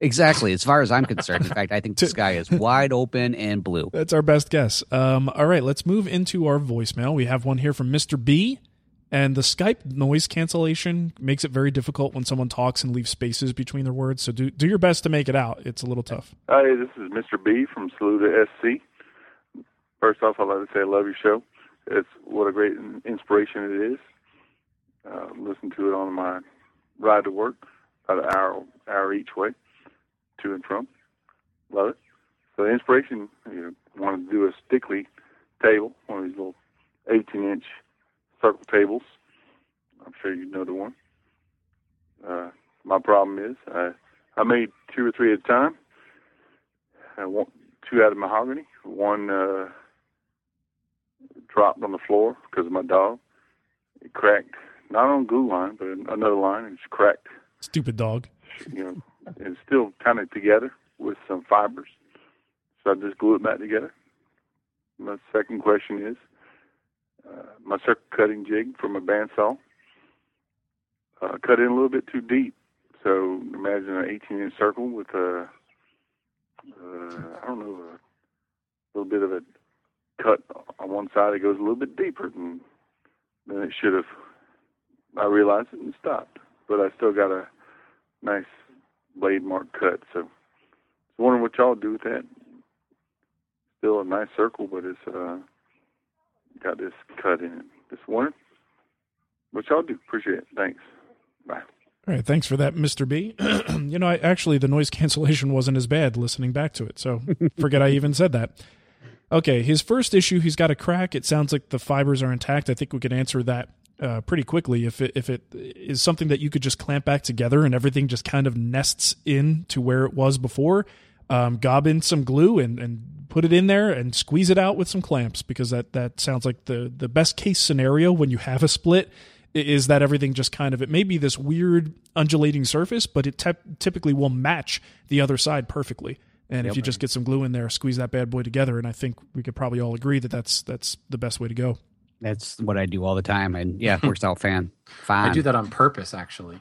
Exactly. As far as I'm concerned, in fact, I think the *laughs* sky is wide open and blue. That's our best guess. Um, all right, let's move into our voicemail. We have one here from Mr. B, and the Skype noise cancellation makes it very difficult when someone talks and leaves spaces between their words. So do do your best to make it out. It's a little tough. Hi, this is Mr. B from Saluda SC. First off, I'd like to say I love your show. It's what a great inspiration it is. Uh, listen to it on my ride to work, about an hour hour each way, to and from. Love it. So the inspiration, you know, wanted to do a Stickley table, one of these little 18 inch circle tables. I'm sure you know the one. Uh, my problem is I I made two or three at a time. I want two out of mahogany. One uh, dropped on the floor because of my dog. It cracked, not on glue line, but another line. It's cracked. Stupid dog. You know, it's still kind of together with some fibers. So I just glue it back together. My second question is uh, my circle cutting jig from a bandsaw. Uh, cut in a little bit too deep. So imagine an 18 inch circle with a, uh, I don't know, a little bit of a cut on one side that goes a little bit deeper than, than it should have. I realized it and stopped. But I still got a nice blade mark cut. So I was wondering what y'all do with that. Still a nice circle, but it's uh, got this cut in it. Just wondering what y'all do. Appreciate it. Thanks. Bye. All right, thanks for that, Mr. B. *clears throat* you know, I, actually, the noise *laughs* cancellation wasn't as bad listening back to it, so *laughs* forget I even said that. Okay, his first issue, he's got a crack. It sounds like the fibers are intact. I think we could answer that uh, pretty quickly. If it, if it is something that you could just clamp back together and everything just kind of nests in to where it was before, um, gob in some glue and, and put it in there and squeeze it out with some clamps because that, that sounds like the, the best case scenario when you have a split is that everything just kind of it may be this weird undulating surface, but it te- typically will match the other side perfectly. And Yep. if you just get some glue in there, squeeze that bad boy together, and I think we could probably all agree that that's that's the best way to go. That's what I do all the time, and yeah, it *laughs* works out fan. Fine. I do that on purpose, actually.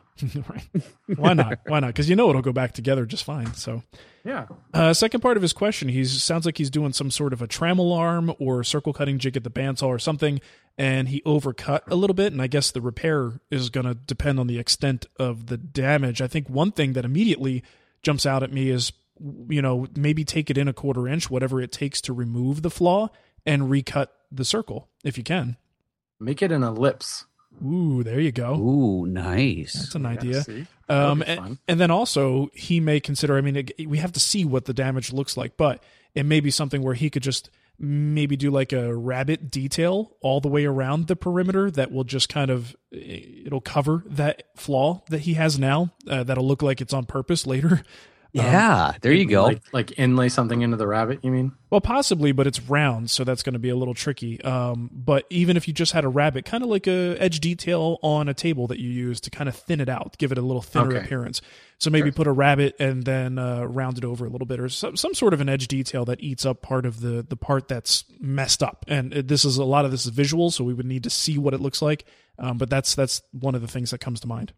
right? *laughs* Why not? Why not? Because you know it'll go back together just fine. So Yeah. Uh, second part of his question, he sounds like he's doing some sort of a trammel arm or circle cutting jig at the bandsaw or something, and he overcut a little bit. And I guess the repair is going to depend on the extent of the damage. I think one thing that immediately jumps out at me is, you know, maybe take it in a quarter inch, whatever it takes to remove the flaw, and recut the circle if you can. Make it an ellipse. Ooh, there you go. Ooh, nice. That's an idea. Um, and, and then also he may consider. I mean, it, we have to see what the damage looks like, but it may be something where he could just maybe do like a rabbet detail all the way around the perimeter that will just kind of it'll cover that flaw that he has now. Uh, that'll look like it's on purpose later. *laughs* Yeah, there you go. Like, like inlay something into the rabbet, you mean? Well, possibly, but it's round, so that's going to be a little tricky. Um, but even if you just had a rabbet, kind of like a edge detail on a table that you use to kind of thin it out, give it a little thinner Okay. appearance. So maybe put a rabbet and then uh, round it over a little bit, or some some sort of an edge detail that eats up part of the the part that's messed up. And it- this is a lot of this is visual, so we would need to see what it looks like. Um, but that's that's one of the things that comes to mind.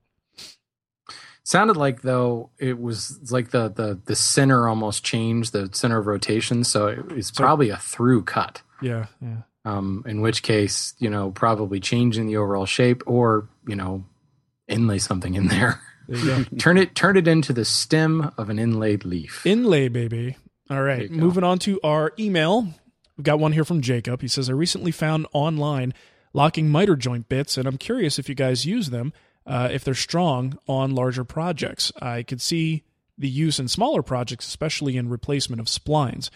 Sounded like though it was like the the the center almost changed the center of rotation, so it- it's probably a through cut. Yeah, yeah. Um, in which case, you know, probably changing the overall shape, or you know, inlay something in there. There *laughs* turn it turn it into the stem of an inlaid leaf. Inlay, baby. All right, go. moving on to our email. We've got one here from Jacob. He says, I recently found online locking miter joint bits, and I'm curious if you guys use them, uh, if they're strong on larger projects. I could see the use in smaller projects, especially in replacement of splines.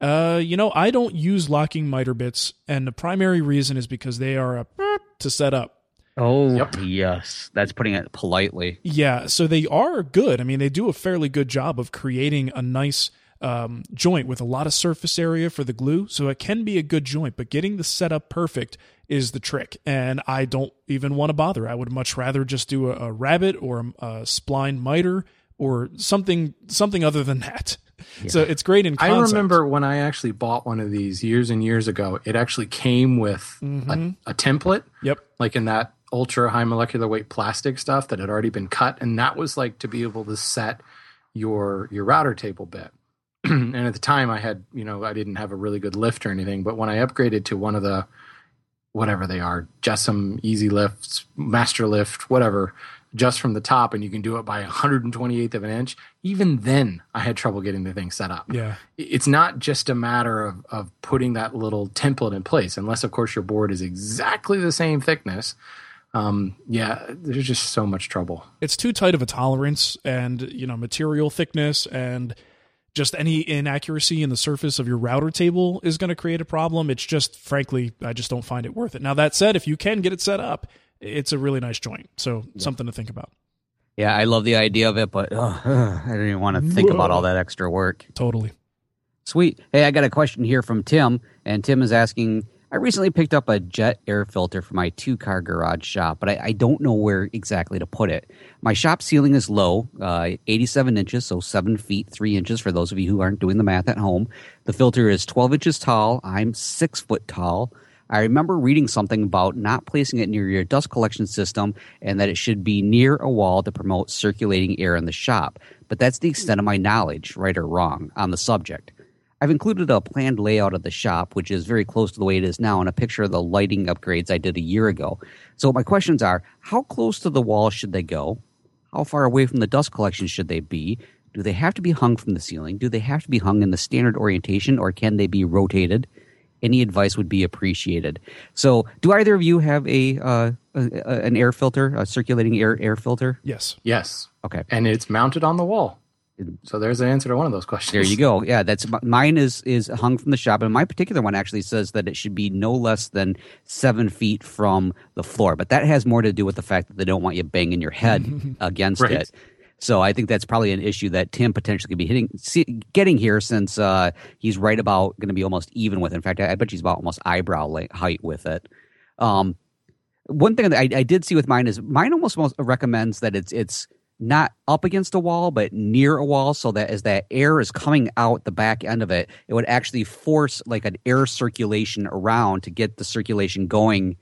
Uh, you know, I don't use locking miter bits, and the primary reason is because they are a *laughs* to set up. Oh, yes. That's putting it politely. Yeah, so they are good. I mean, they do a fairly good job of creating a nice um, joint with a lot of surface area for the glue. So it can be a good joint, but getting the setup perfect is the trick. And I don't even want to bother. I would much rather just do a, a rabbet or a, a spline miter or something something other than that. So it's great in I remember when I actually bought one of these years and years ago. It actually came with Mhm. a, a template, Yep. like in that ultra high molecular weight plastic stuff that had already been cut, and that was like to be able to set your your router table bit. *clears throat* and at the time, I had you know I didn't have a really good lift or anything, but when I upgraded to one of the whatever they are, JessEm Easy Lifts, Master Lift, whatever, just from the top, and you can do it by 128th of an inch. Even then, I had trouble getting the thing set up. Yeah. It's not just a matter of, of putting that little template in place, unless, of course, your board is exactly the same thickness. Um, yeah, there's just so much trouble. It's too tight of a tolerance, and you know, material thickness and just any inaccuracy in the surface of your router table is going to create a problem. It's just, frankly, I just don't find it worth it. Now that said, if you can get it set up, it's a really nice joint. So yeah. something to think about. Yeah, I love the idea of it, but oh, I don't even want to think about all that extra work. Totally. Sweet. Hey, I got a question here from Tim, and Tim is asking I recently picked up a jet air filter for my two car garage shop, but I, I, don't know where exactly to put it. My shop ceiling is low, uh, 87 inches, so 7 feet 3 inches for those of you who aren't doing the math at home. The filter is 12 inches tall. I'm 6 foot tall. I remember reading something about not placing it near your dust collection system and that it should be near a wall to promote circulating air in the shop. But that's the extent of my knowledge, right or wrong, on the subject. I've included a planned layout of the shop, which is very close to the way it is now, and a picture of the lighting upgrades I did a year ago. So my questions are: How close to the wall should they go? How far away from the dust collection should they be? Do they have to be hung from the ceiling? Do they have to be hung in the standard orientation, or can they be rotated? Any advice would be appreciated. So, do either of you have a, uh, a, a an air filter, a circulating air air filter? Yes. Yes. Okay. And it's mounted on the wall. So there's an answer to one of those questions. There you go. Yeah, that's mine is is hung from the shop, and my particular one actually says that it should be no less than seven feet from the floor. But that has more to do with the fact that they don't want you banging your head *laughs* against right. it. So I think that's probably an issue that Tim potentially could be hitting, see, getting here since uh, he's right about going to be almost even with. It. In fact, I, I bet he's about almost eyebrow height with it. Um, one thing that I, I, did see with mine is mine almost recommends that it's it's not up against a wall, but near a wall, so that as that air is coming out the back end of it, it would actually force like an air circulation around to get the circulation going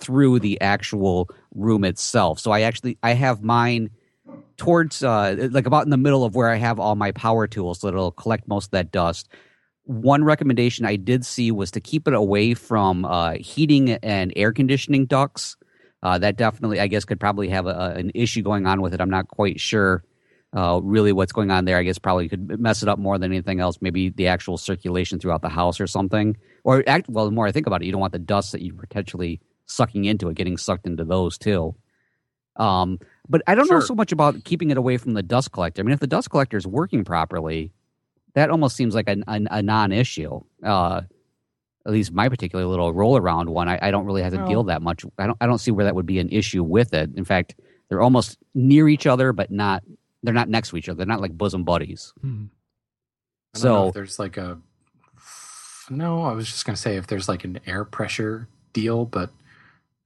through the actual room itself. So I actually I have mine towards uh, like about in the middle of where I have all my power tools, so it'll collect most of that dust. One recommendation I did see was to keep it away from uh, heating and air conditioning ducts uh, that definitely, I guess, could probably have a, an issue going on with it. I'm not quite sure uh, really what's going on there. I guess probably could mess it up more than anything else. Maybe the actual circulation throughout the house or something. Or act, well, the more I think about it, you don't want the dust that you're potentially sucking into it getting sucked into those too. Um, but I don't sure. know so much about keeping it away from the dust collector. I mean, if the dust collector is working properly, that almost seems like a, a, a non-issue. Uh, at least my particular little roll around one, I, I don't really have to deal that much. I don't I don't see where that would be an issue with it. In fact, they're almost near each other, but not they're not next to each other. They're not like bosom buddies. Hmm. so there's like a no. I was just gonna say if there's like an air pressure deal, but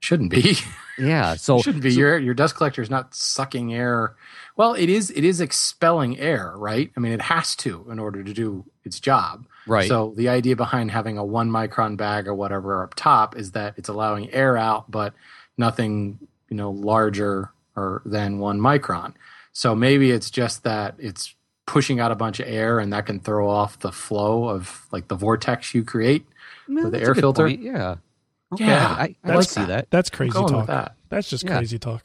shouldn't be. *laughs* Yeah, so shouldn't be. So, your your dust collector is not sucking air. Well, it is. It is expelling air, right? I mean, it has to in order to do its job. Right. So the idea behind having a one micron bag or whatever up top is that it's allowing air out, but nothing you know larger or than one micron. So maybe it's just that it's pushing out a bunch of air, and that can throw off the flow of like the vortex you create with the air filter. Point. Yeah. Okay, yeah, I, I like see that. That's crazy talk. That. That's just yeah. crazy talk.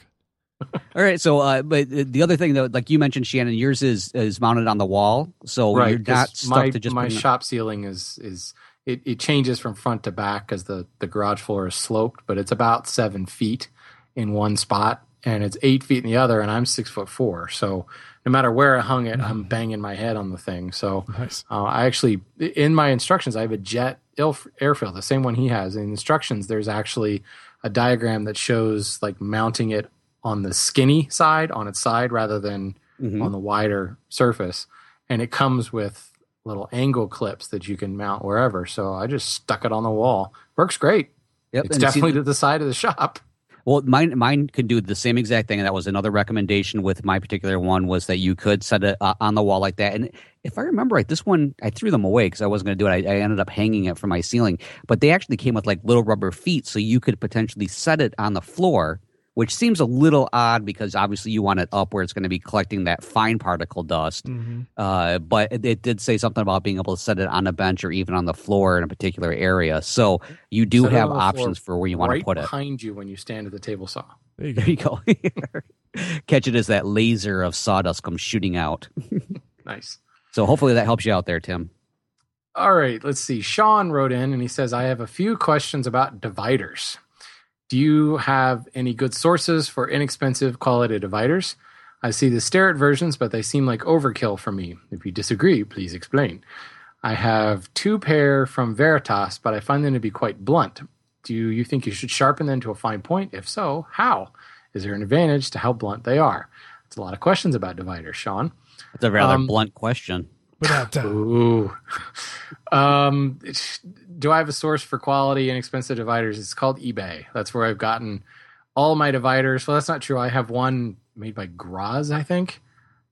*laughs* All right, so uh, but the other thing though, like you mentioned, Shannon, yours is is mounted on the wall, so right, you're not stuck my, to just my shop ceiling is is it, it changes from front to back because the the garage floor is sloped, but it's about seven feet in one spot and it's eight feet in the other, and I'm six foot four, so no matter where I hung it, I'm mm-hmm. banging my head on the thing. So nice. uh, I actually, in my instructions, I have a jet air filter, the same one he has. In instructions, there's actually a diagram that shows like mounting it on the skinny side, on its side, rather than mm-hmm. on the wider surface. And it comes with little angle clips that you can mount wherever. So I just stuck it on the wall. Works great. Yep. It's definitely to the side of the shop. Well, mine mine can do the same exact thing. And that was another recommendation with my particular one was that you could set it uh, on the wall like that. And if I remember right, this one I threw them away because I wasn't going to do it. I, I, ended up hanging it from my ceiling, but they actually came with like little rubber feet, so you could potentially set it on the floor which seems a little odd because obviously you want it up where it's going to be collecting that fine particle dust. Mm-hmm. Uh, but it, it, did say something about being able to set it on a bench or even on the floor in a particular area. So you do set have options for where you want right to put it. behind you when you stand at the table saw. There you go. There you go. *laughs* Catch it as that laser of sawdust comes shooting out. *laughs* nice. So hopefully that helps you out there, Tim. All right, let's see. Sean wrote in and he says, I have a few questions about dividers. Do you have any good sources for inexpensive quality dividers? I see the Starrett versions, but they seem like overkill for me. If you disagree, please explain. I have two pair from Veritas, but I find them to be quite blunt. Do you think you should sharpen them to a fine point? If so, how? Is there an advantage to how blunt they are? It's a lot of questions about dividers, Sean. It's a rather Um, blunt question. Without doubt. Ooh. Um, do I have a source for quality and expensive dividers? It's called eBay. That's where I've gotten all my dividers. Well, that's not true. I have one made by Graz, I think.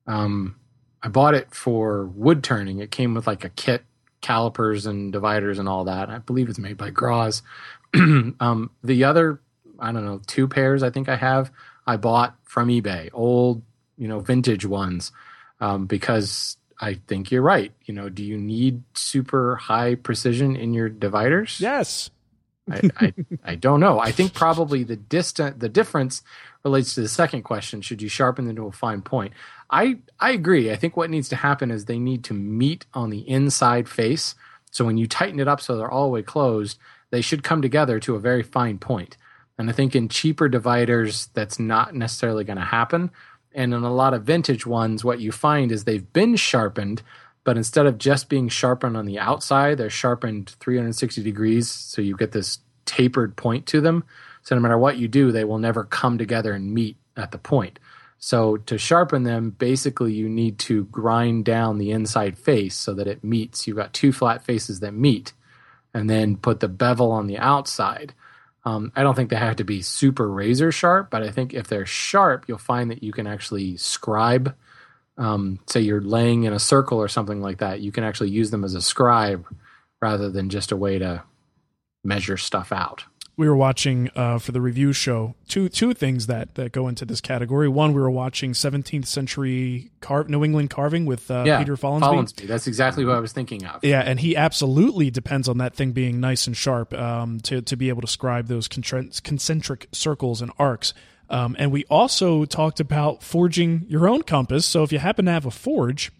Um, I bought it for wood turning. It came with like a kit, calipers and dividers and all that. I believe it's made by Graz. *clears throat* um, the other, I don't know, two pairs I think I have, I bought from eBay, old, you know, vintage ones, um, because I think you're right. You know, do you need super high precision in your dividers? Yes. I, I, I don't know. I think probably the distant the difference relates to the second question. Should you sharpen them to a fine point? I I agree. I think what needs to happen is they need to meet on the inside face. So when you tighten it up so they're all the way closed, they should come together to a very fine point. And I think in cheaper dividers, that's not necessarily going to happen. And in a lot of vintage ones, what you find is they've been sharpened, but instead of just being sharpened on the outside, they're sharpened 360 degrees. So you get this tapered point to them. So no matter what you do, they will never come together and meet at the point. So to sharpen them, basically you need to grind down the inside face so that it meets. You've got two flat faces that meet, and then put the bevel on the outside. Um, I don't think they have to be super razor sharp, but I think if they're sharp, you'll find that you can actually scribe. Um, say you're laying in a circle or something like that, you can actually use them as a scribe rather than just a way to measure stuff out. We were watching uh, for the review show two two things that that go into this category. One, we were watching 17th century car- New England carving with uh, Peter Follansbee. That's exactly what I was thinking of. Yeah, and he absolutely depends on that thing being nice and sharp um, to to be able to scribe those concentric circles and arcs. Um, and we also talked about forging your own compass. So if you happen to have a forge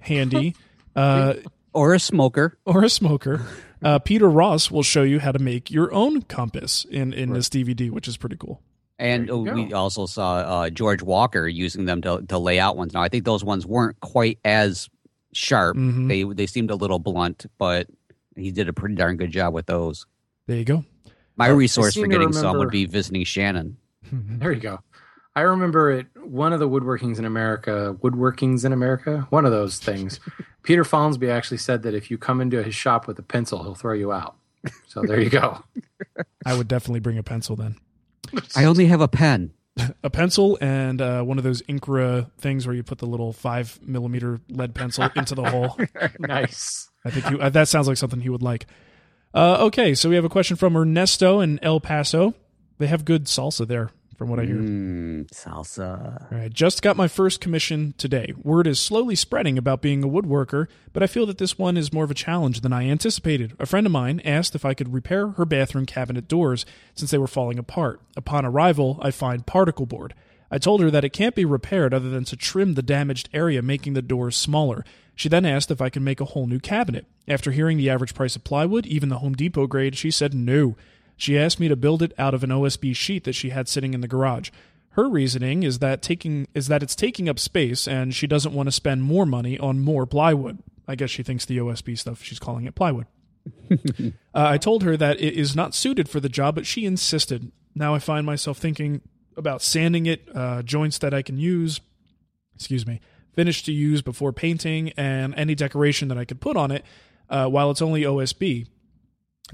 handy, *laughs* uh, or a smoker, or a smoker, uh, Peter Ross will show you how to make your own compass in in this DVD, which is pretty cool. And we also saw uh, George Walker using them to, to lay out ones. Now, I think those ones weren't quite as sharp. Mhm. They they seemed a little blunt, but he did a pretty darn good job with those. There you go. My I resource for to getting some would be visiting Shannon. *laughs* There you go. I remember it. One of the woodworkings in America, woodworkings in America, one of those things. *laughs* Peter Follansbee actually said that if you come into his shop with a pencil, he'll throw you out. So there you go. *laughs* I would definitely bring a pencil then. I only have a pen. *laughs* a pencil and uh, one of those Incra things where you put the little five millimeter lead pencil into the hole. nice. I think he, uh, that sounds like something he would like. Uh, okay, so we have a question from Ernesto in El Paso. They have good salsa there, from what I hear. Mm, salsa. All right, just got my first commission today. Word is slowly spreading about being a woodworker, but I feel that this one is more of a challenge than I anticipated. A friend of mine asked if I could repair her bathroom cabinet doors since they were falling apart. Upon arrival, I find particle board. I told her that it can't be repaired other than to trim the damaged area, making the doors smaller. She then asked if I could make a whole new cabinet. After hearing the average price of plywood, even the Home Depot grade, she said no. She asked me to build it out of an OSB sheet that she had sitting in the garage. Her reasoning is that taking is that it's taking up space and she doesn't want to spend more money on more plywood. I guess she thinks the OSB stuff she's calling it plywood. *laughs* uh, I told her that it is not suited for the job, but she insisted. Now I find myself thinking about sanding it, uh, joints that I can use, excuse me, finish to use before painting, and any decoration that I could put on it uh, while it's only OSB.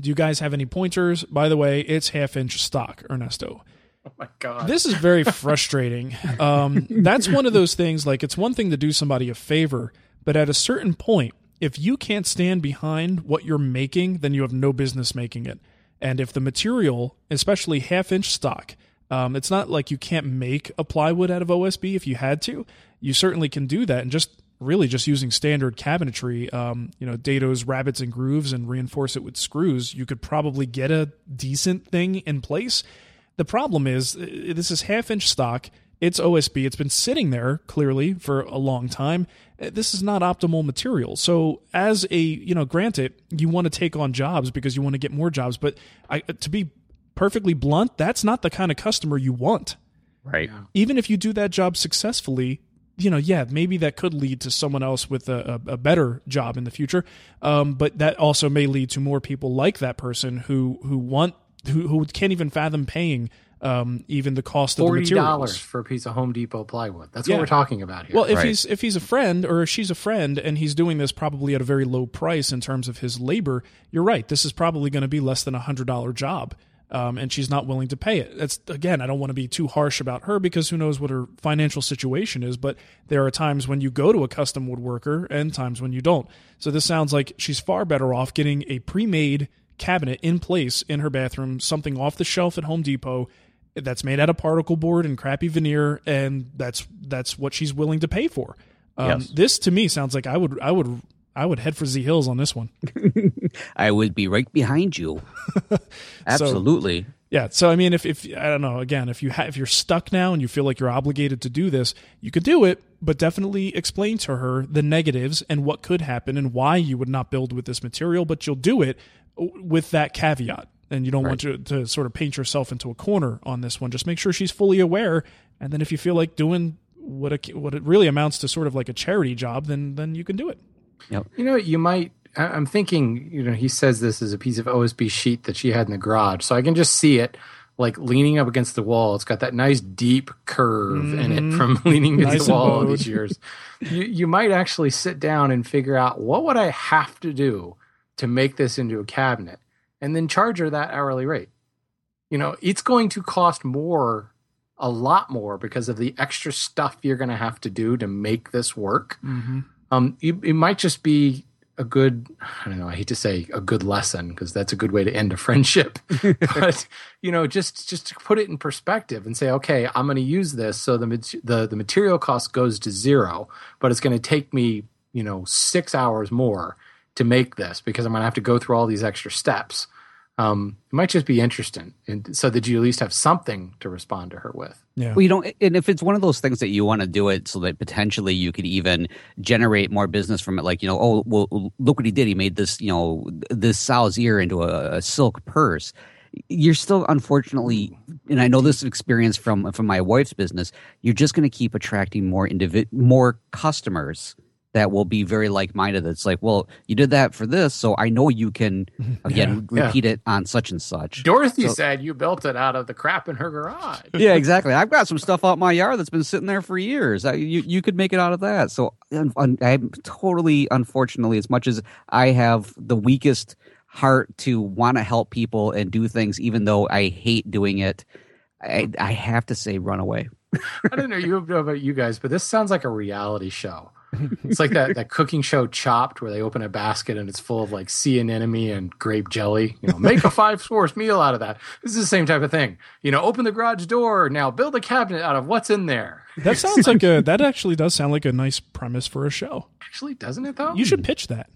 Do you guys have any pointers? By the way, it's half inch stock, Ernesto. Oh my god. This is very *laughs* frustrating. Um, that's one of those things. Like it's one thing to do somebody a favor, but at a certain point, if you can't stand behind what you're making, then you have no business making it. And if the material, especially half inch stock, um, it's not like you can't make a plywood out of OSB if you had to. You certainly can do that, and just really just using standard cabinetry, um, you know, dados, rabbets, and grooves, and reinforce it with screws, you could probably get a decent thing in place. The problem is uh, this is half inch stock. It's OSB. It's been sitting there clearly for a long time. Uh, This is not optimal material. So, as a you know, granted, you want to take on jobs because you want to get more jobs. But I, to be perfectly blunt, that's not the kind of customer you want. Right. Even if you do that job successfully, you know, yeah, maybe that could lead to someone else with a, a, a better job in the future. Um, but that also may lead to more people like that person who who want who who can't even fathom paying um, even the cost of the Forty materials. dollars for a piece of Home Depot plywood. That's Yeah. what we're talking about here. Well, if he's if he's a friend or if she's a friend and he's doing this probably at a very low price in terms of his labor, you're right. This is probably going to be less than a hundred dollar job, um, and she's not willing to pay it. That's again, I don't want to be too harsh about her because who knows what her financial situation is. But there are times when you go to a custom woodworker and times when you don't. So this sounds like she's far better off getting a pre-made cabinet in place in her bathroom, something off the shelf at Home Depot that's made out of particle board and crappy veneer, and that's that's what she's willing to pay for. Um, Yes. This to me sounds like I would I would I would head for Z Hills on this one. *laughs* I would be right behind you. *laughs* Absolutely. Yeah. So I mean, if if I don't know, again, if you ha- if you're stuck now and you feel like you're obligated to do this, you could do it, but definitely explain to her the negatives and what could happen and why you would not build with this material. But you'll do it with that caveat, and you don't want to to sort of paint yourself into a corner on this one. Just make sure she's fully aware, and then if you feel like doing what a, what it really amounts to, sort of like a charity job, then then you can do it. Yep. You know, you might. I- I'm thinking. You know, he says this is a piece of OSB sheet that she had in the garage, so I can just see it like leaning up against the wall. It's got that nice deep curve in it Mhm. from *laughs* leaning against Nice the wall all these years. You, you might actually sit down and figure out what would I have to do to make this into a cabinet, and then charge her that hourly rate. You know, it's going to cost more, a lot more, because of the extra stuff you're going to have to do to make this work Mm-hmm. Um, it, it might just be a good i don't know i hate to say a good lesson because that's a good way to end a *laughs* friendship. *laughs* But you know just just to put it in perspective and say okay i'm going to use this so the, the the material cost goes to zero but it's going to take me you know six hours more to make this because i'm going to have to go through all these extra steps um, it might just be interesting and so that you at least have something to respond to her with Yeah. Well, you know, and if it's one of those things that you want to do it so that potentially you could even generate more business from it, like, you know, oh, well, look what he did. He made this, you know, this sow's ear into a, a silk purse. You're still, unfortunately, and I know this experience from from my wife's business. You're just going to keep attracting more individ, more customers that will be very like minded. It's like, well, you did that for this, so I know you can *laughs* again Yeah. repeat it on such and such. dorothy So- said you built it out of the crap in her garage yeah, *laughs* exactly. I've got some stuff out my yard that's been sitting there for years. I, you you could make it out of that. So un- un- I'm totally, unfortunately, as much as I have the weakest heart to want to help people and do things, even though I hate doing it, I, I have to say, run away. *laughs* I don't know you know about you guys, but this sounds like a reality show. It's like that, that cooking show Chopped, where they open a basket and it's full of like sea anemone and grape jelly. You know, make a five course meal out of that. This is the same type of thing. You know, open the garage door now, build a cabinet out of what's in there. That sounds like a that actually does sound like a nice premise for a show. Actually, doesn't it though? You should pitch that.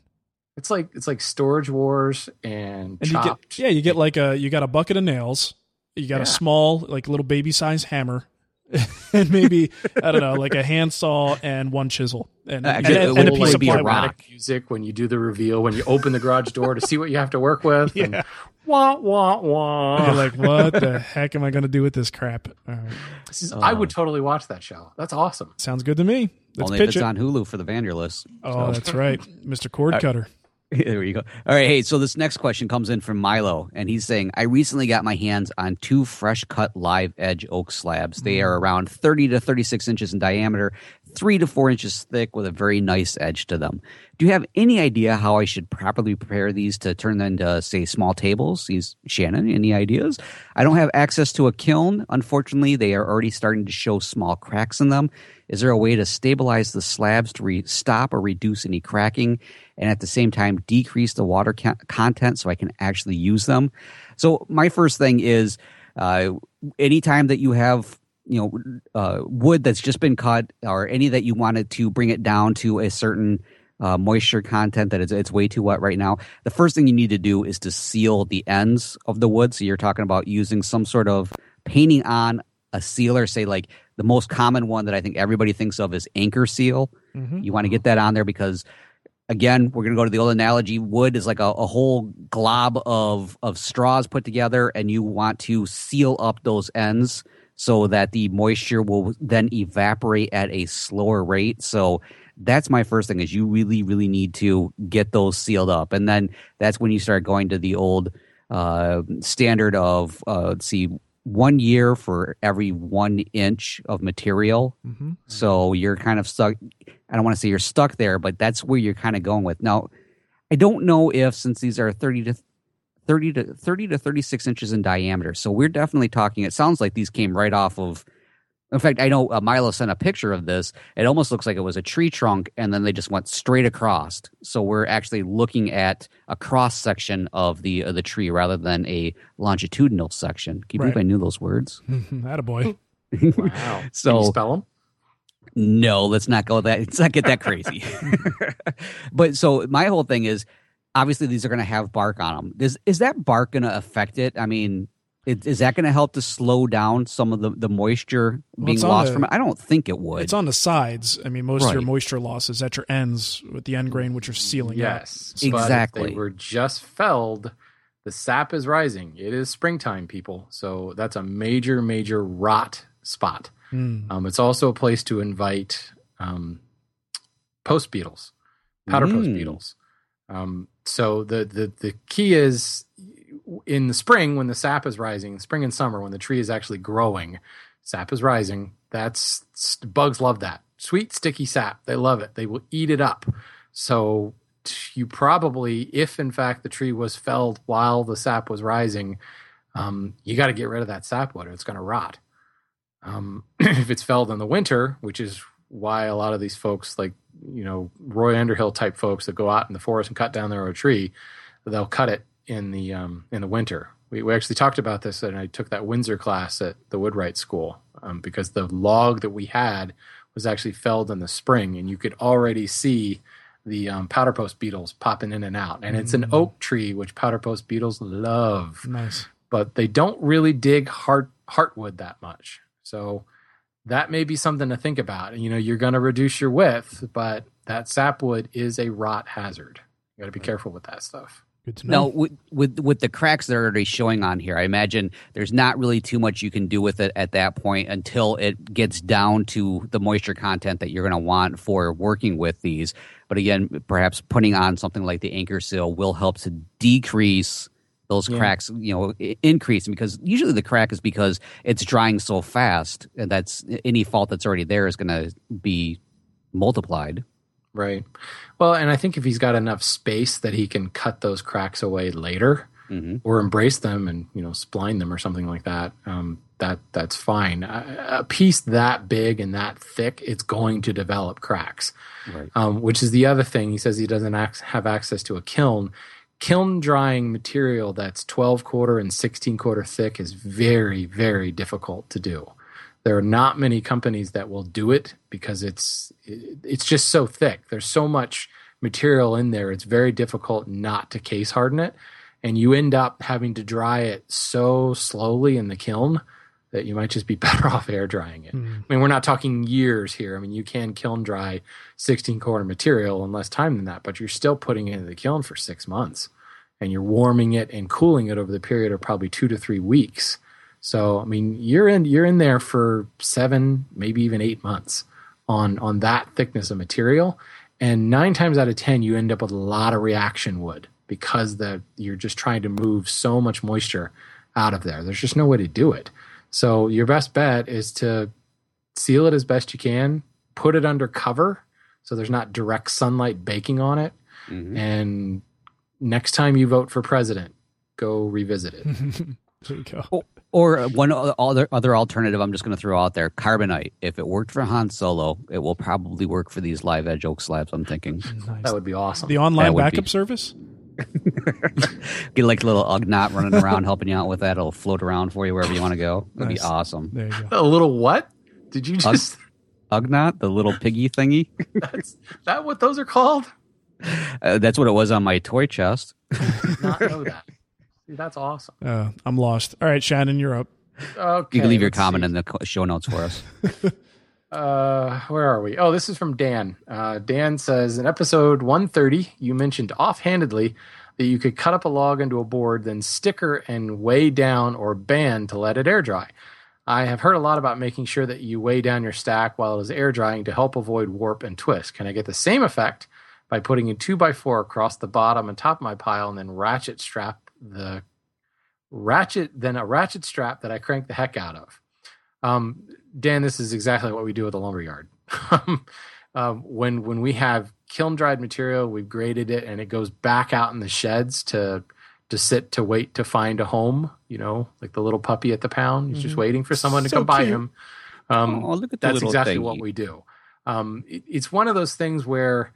It's like it's like Storage Wars and, And you Chopped. get yeah, you get like a you got a bucket of nails, you got Yeah. a small like little baby size hammer, *laughs* and maybe I don't know like a handsaw and one chisel and, Actually, and, it and, a piece of be a plywood. rock. Music when you do the reveal when you open the garage door to see what you have to work with. *laughs* Yeah. And *laughs* wah wah wah. You're like, what the heck am I going to do with this crap? All right. This is- I uh. would totally watch that show. That's awesome. Sounds good to me. Let's Only if pitch it's it. on Hulu for the Vanderlist. Oh, So- that's right, Mr. Cord Cutter. *laughs* there you go. All right. Hey, so this next question comes in from Milo, and he's saying, I recently got my hands on two fresh cut live edge oak slabs. They are mm. around 30 to 36 inches in diameter, three to four inches thick, with a very nice edge to them. Do you have any idea how I should properly prepare these to turn them into, say, small tables? He's Shannon. Any ideas? I don't have access to a kiln. Unfortunately, they are already starting to show small cracks in them. Is there a way to stabilize the slabs to re- stop or reduce any cracking and at the same time decrease the water ca- content so I can actually use them? So, my first thing is uh, anytime that you have you know uh, wood that's just been cut or any that you wanted to bring it down to a certain uh, moisture content that it's, it's way too wet right now the first thing you need to do is to seal the ends of the wood so you're talking about using some sort of painting on a sealer say like the most common one that i think everybody thinks of is Anchorseal Mhm. you want to get that on there because again, we're going to go to the old analogy. Wood is like a, a whole glob of of straws put together, and you want to seal up those ends so that the moisture will then evaporate at a slower rate. So that's my first thing is you really really need to get those sealed up, and then that's when you start going to the old uh, standard of uh, let's see one year for every one inch of material. Mm-hmm. So you're kind of stuck. I don't want to say you're stuck there, but that's where you're kind of going with. Now, I don't know if since these are 30 to 30 to 30 to 36 inches in diameter. So we're definitely talking. It sounds like these came right off of. In fact, I know uh, Milo sent a picture of this. It almost looks like it was a tree trunk, and then they just went straight across. So we're actually looking at a cross section of the of the tree rather than a longitudinal section. Can you believe I knew those words? *laughs* Attaboy. Wow. So *laughs* Can you spell them? no, let's not go that. Let's not get that crazy. *laughs* but so my whole thing is, obviously these are going to have bark on them. Is is that bark going to affect it? I mean, is, is that going to help to slow down some of the the moisture Well, being it's lost the- from it? I don't think it would. It's on the sides. I mean, most of your moisture loss is at your ends with the end grain, which are sealing up. Yes, So- but if Exactly. they were just felled. The sap is rising. It is springtime, people. So that's a major, major rot spot. Hmm. Um, it's also a place to invite um, post beetles, powder post Mm. beetles. Um, so the, the the key is in the spring when the sap is rising, spring and summer when the tree is actually growing, sap is rising. That's bugs love that sweet sticky sap. They love it. They will eat it up. So you probably, if in fact the tree was felled while the sap was rising, um, you got to get rid of that sap water. it's going to rot. Um, *clears throat* if it's felled in the winter, which is why a lot of these folks, like you know Roy Underhill type folks that go out in the forest and cut down their own tree, they'll cut it in the um, in the winter. We, we actually talked about this, and I took that Windsor class at the Woodwright School um, because the log that we had was actually felled in the spring, and you could already see the um, powder post beetles popping in and out. And it's an oak tree, which powder post beetles love Nice. but they don't really dig heart heartwood that much. So that may be something to think about. You know, you're going to reduce your width, but that sapwood is a rot hazard. You got to be careful with that stuff. Good to Now, with, with with the cracks that are already showing on here, I imagine there's not really too much you can do with it at that point until it gets down to the moisture content that you're going to want for working with these. But again, perhaps putting on something like the Anchorseal will help to decrease those Yeah. cracks, you know, increase because usually the crack is because it's drying so fast and that's any fault that's already there is going to be multiplied. Right. Well, and I think if he's got enough space that he can cut those cracks away later Mhm. or embrace them and, you know, spline them or something like that, um, that that's fine. A, a piece that big and that thick, it's going to develop cracks. Right. um, which is the other thing. He says he doesn't ac- have access to a kiln. Kiln drying material that's 12 quarter and 16 quarter thick is very, very difficult to do. There are not many companies that will do it because it's it's just so thick. There's so much material in there. It's very difficult not to case harden it, and you end up having to dry it so slowly in the kiln that you might just be *laughs* better off air drying it. Hmm. I mean, we're not talking years here. I mean, you can kiln dry 16 quarter material in less time than that, but you're still putting it into the kiln for six months and you're warming it and cooling it over the period of probably two to three weeks. So, I mean, you're in, you're in there for seven, maybe even eight months on, on that thickness of material. And nine times out of 10, you end up with a lot of reaction wood because the, you're just trying to move so much moisture out of there. There's just no way to do it. So your best bet is to seal it as best you can, put it under cover so there's not direct sunlight baking on it. Mhm. And next time you vote for president, go revisit it. *laughs* there you go. Or- Or one other other alternative I'm just going to throw out there: carbonite. If it worked for Han Solo, it will probably work for these live edge oak slabs. I'm thinking. Nice. That would be awesome. The online That backup be- service? *laughs* Get like a little Ugnaught running around helping you out with that. It'll float around for you wherever you want to go. That'd Nice. be awesome. There you go. A little what? Did you just Ugnaught, the little piggy thingy. *laughs* that's that what those are called? Uh, that's what it was on my toy chest. Did not know that. See, that's awesome. Uh, I'm lost. All right, Shannon, you're up. Okay. You can leave your comment see. in the show notes for us. *laughs* Uh, where are we? Oh, this is from Dan. Uh, Dan says in episode 130, you mentioned offhandedly that you could cut up a log into a board, then sticker and weigh down or band to let it air dry. I have heard a lot about making sure that you weigh down your stack while it is air drying to help avoid warp and twist. Can I get the same effect by putting a 2x4 across the bottom and top of my pile and then ratchet strap the ratchet, then a ratchet strap that I crank the heck out of? Um, Dan, this is exactly what we do at the lumberyard. *laughs* um, when when we have kiln dried material, we've graded it, and it goes back out in the sheds to to sit to wait to find a home. You know, like the little puppy at the pound, he's just Mhm. waiting for someone to So come buy cute. him. Um, Oh, look at the that's exactly thingy. what we do. Um, it- it's one of those things where,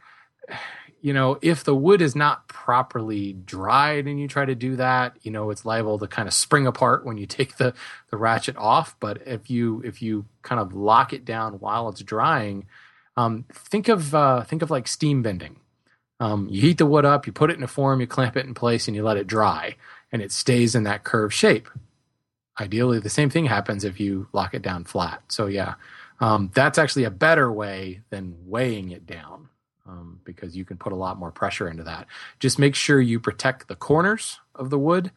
you know, if the wood is not properly dried and you try to do that, you know, it's liable to kind of spring apart when you *laughs* take the the ratchet off. But if you if you kind of lock it down while it's drying, um, think of uh, think of like steam bending. Um, you heat the wood up, you put it in a form, you clamp it in place, and you let it dry, and it stays in that curved shape. Ideally, the same thing happens if you lock it down flat. So yeah, um, that's actually a better way than weighing it down um, because you can put a lot more pressure into that. Just make sure you protect the corners of the wood.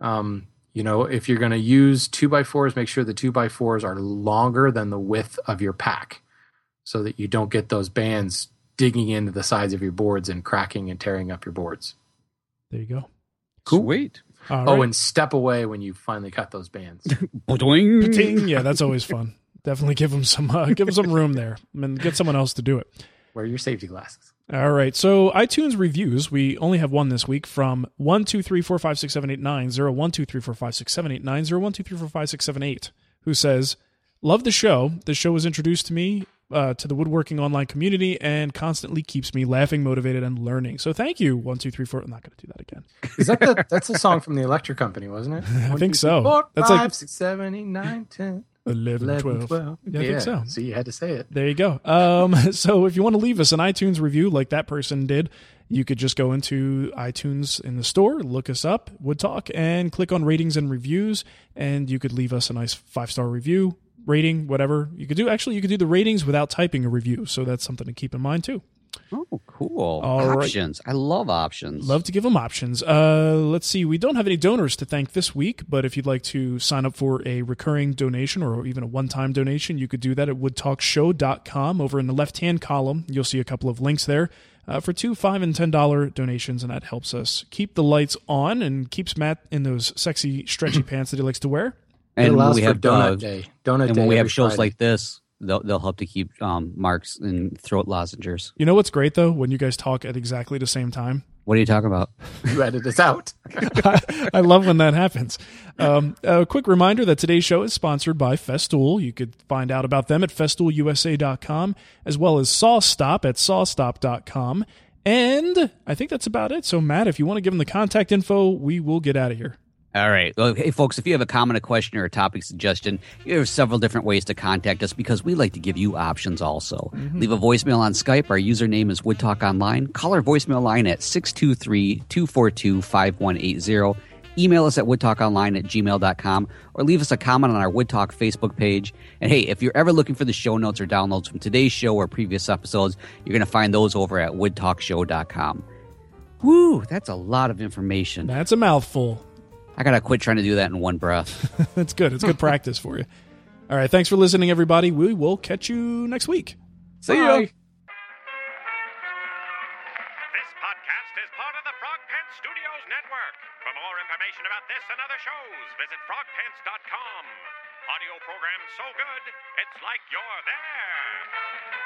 Um, you know, if you're going to use two by fours, make sure the two by fours are longer than the width of your pack so that you don't get those bands digging into the sides of your boards and cracking and tearing up your boards. There you go. Sweet. All oh, right. and step away when you finally cut those bands. *laughs* Ting. Yeah, that's always fun. Definitely give them some uh, give them some room there, I and get someone else to do it. Wear your safety glasses. All right. So iTunes reviews. We only have one this week from one two three four five six seven eight nine zero one two three four five six seven eight nine zero one two three four five six seven eight. Who says, "Love the show. The show was introduced to me." Uh, to the woodworking online community and constantly keeps me laughing, motivated, and learning. So thank you. One, two, three, four. I'm not going to do that again. *laughs* Is that the, that's a song from the Electric Company, wasn't it? *laughs* I think two, so. three, four, That's five, like- six, seven, eight, nine, 10, 11, 11, 12. 12. Yeah, I think so. So you had to say it. There you go. Um, *laughs* so if you want to leave us an iTunes review like that person did, you could just go into iTunes in the store, look us up, Wood Talk, and click on ratings and reviews, and you could leave us a nice five star review, rating, whatever you could do. Actually, you could do the ratings without typing a review, so that's something to keep in mind too. Oh, cool. All right. options. I love options. Love to give them options. Uh, let's see. We don't have any donors to thank this week, but if you'd like to sign up for a recurring donation or even a one time donation, you could do that at woodtalkshow.com. Over in the left hand column, you'll see a couple of links there uh, for two, five, and ten dollar donations, and that helps us keep the lights on and keeps Matt in those sexy, stretchy *clears throat* pants that he likes to wear. It when allows we for have Donut uh, Day. Donut and Day when we have every shows Friday. like this, they'll they'll help to keep um, marks and throat lozenges. You know what's great though? When you guys talk at exactly the same time. What are you talking about? *laughs* you edit this out. *laughs* I love when that happens. Um, a quick reminder that today's show is sponsored by Festool. You could find out about them at festoolusa.com as well as SawStop at sawstop.com. And I think that's about it. So, Matt, if you want to give them the contact info, we will get out of here. All right. Well, hey, folks, if you have a comment, a question, or a topic suggestion, there are several different ways to contact us because we like to give you options also. Mm-hmm. Leave a voicemail on Skype. Our username is WoodTalk Online. Call our voicemail line at 623 242 5180. Email us at woodtalkonline at gmail.com or leave us a comment on our Woodtalk Facebook page. And hey, if you're ever looking for the show notes or downloads from today's show or previous episodes, you're going to find those over at woodtalkshow.com. Woo, that's a lot of information. That's a mouthful. I got to quit trying to do that in one breath. *laughs* That's good. It's good *laughs* practice for you. All right. Thanks for listening, everybody. We will catch you next week. See ya. This podcast is part of the Frog Pants Studios Network. For more information about this and other shows, visit frogpants.com. Audio program so good, it's like you're there.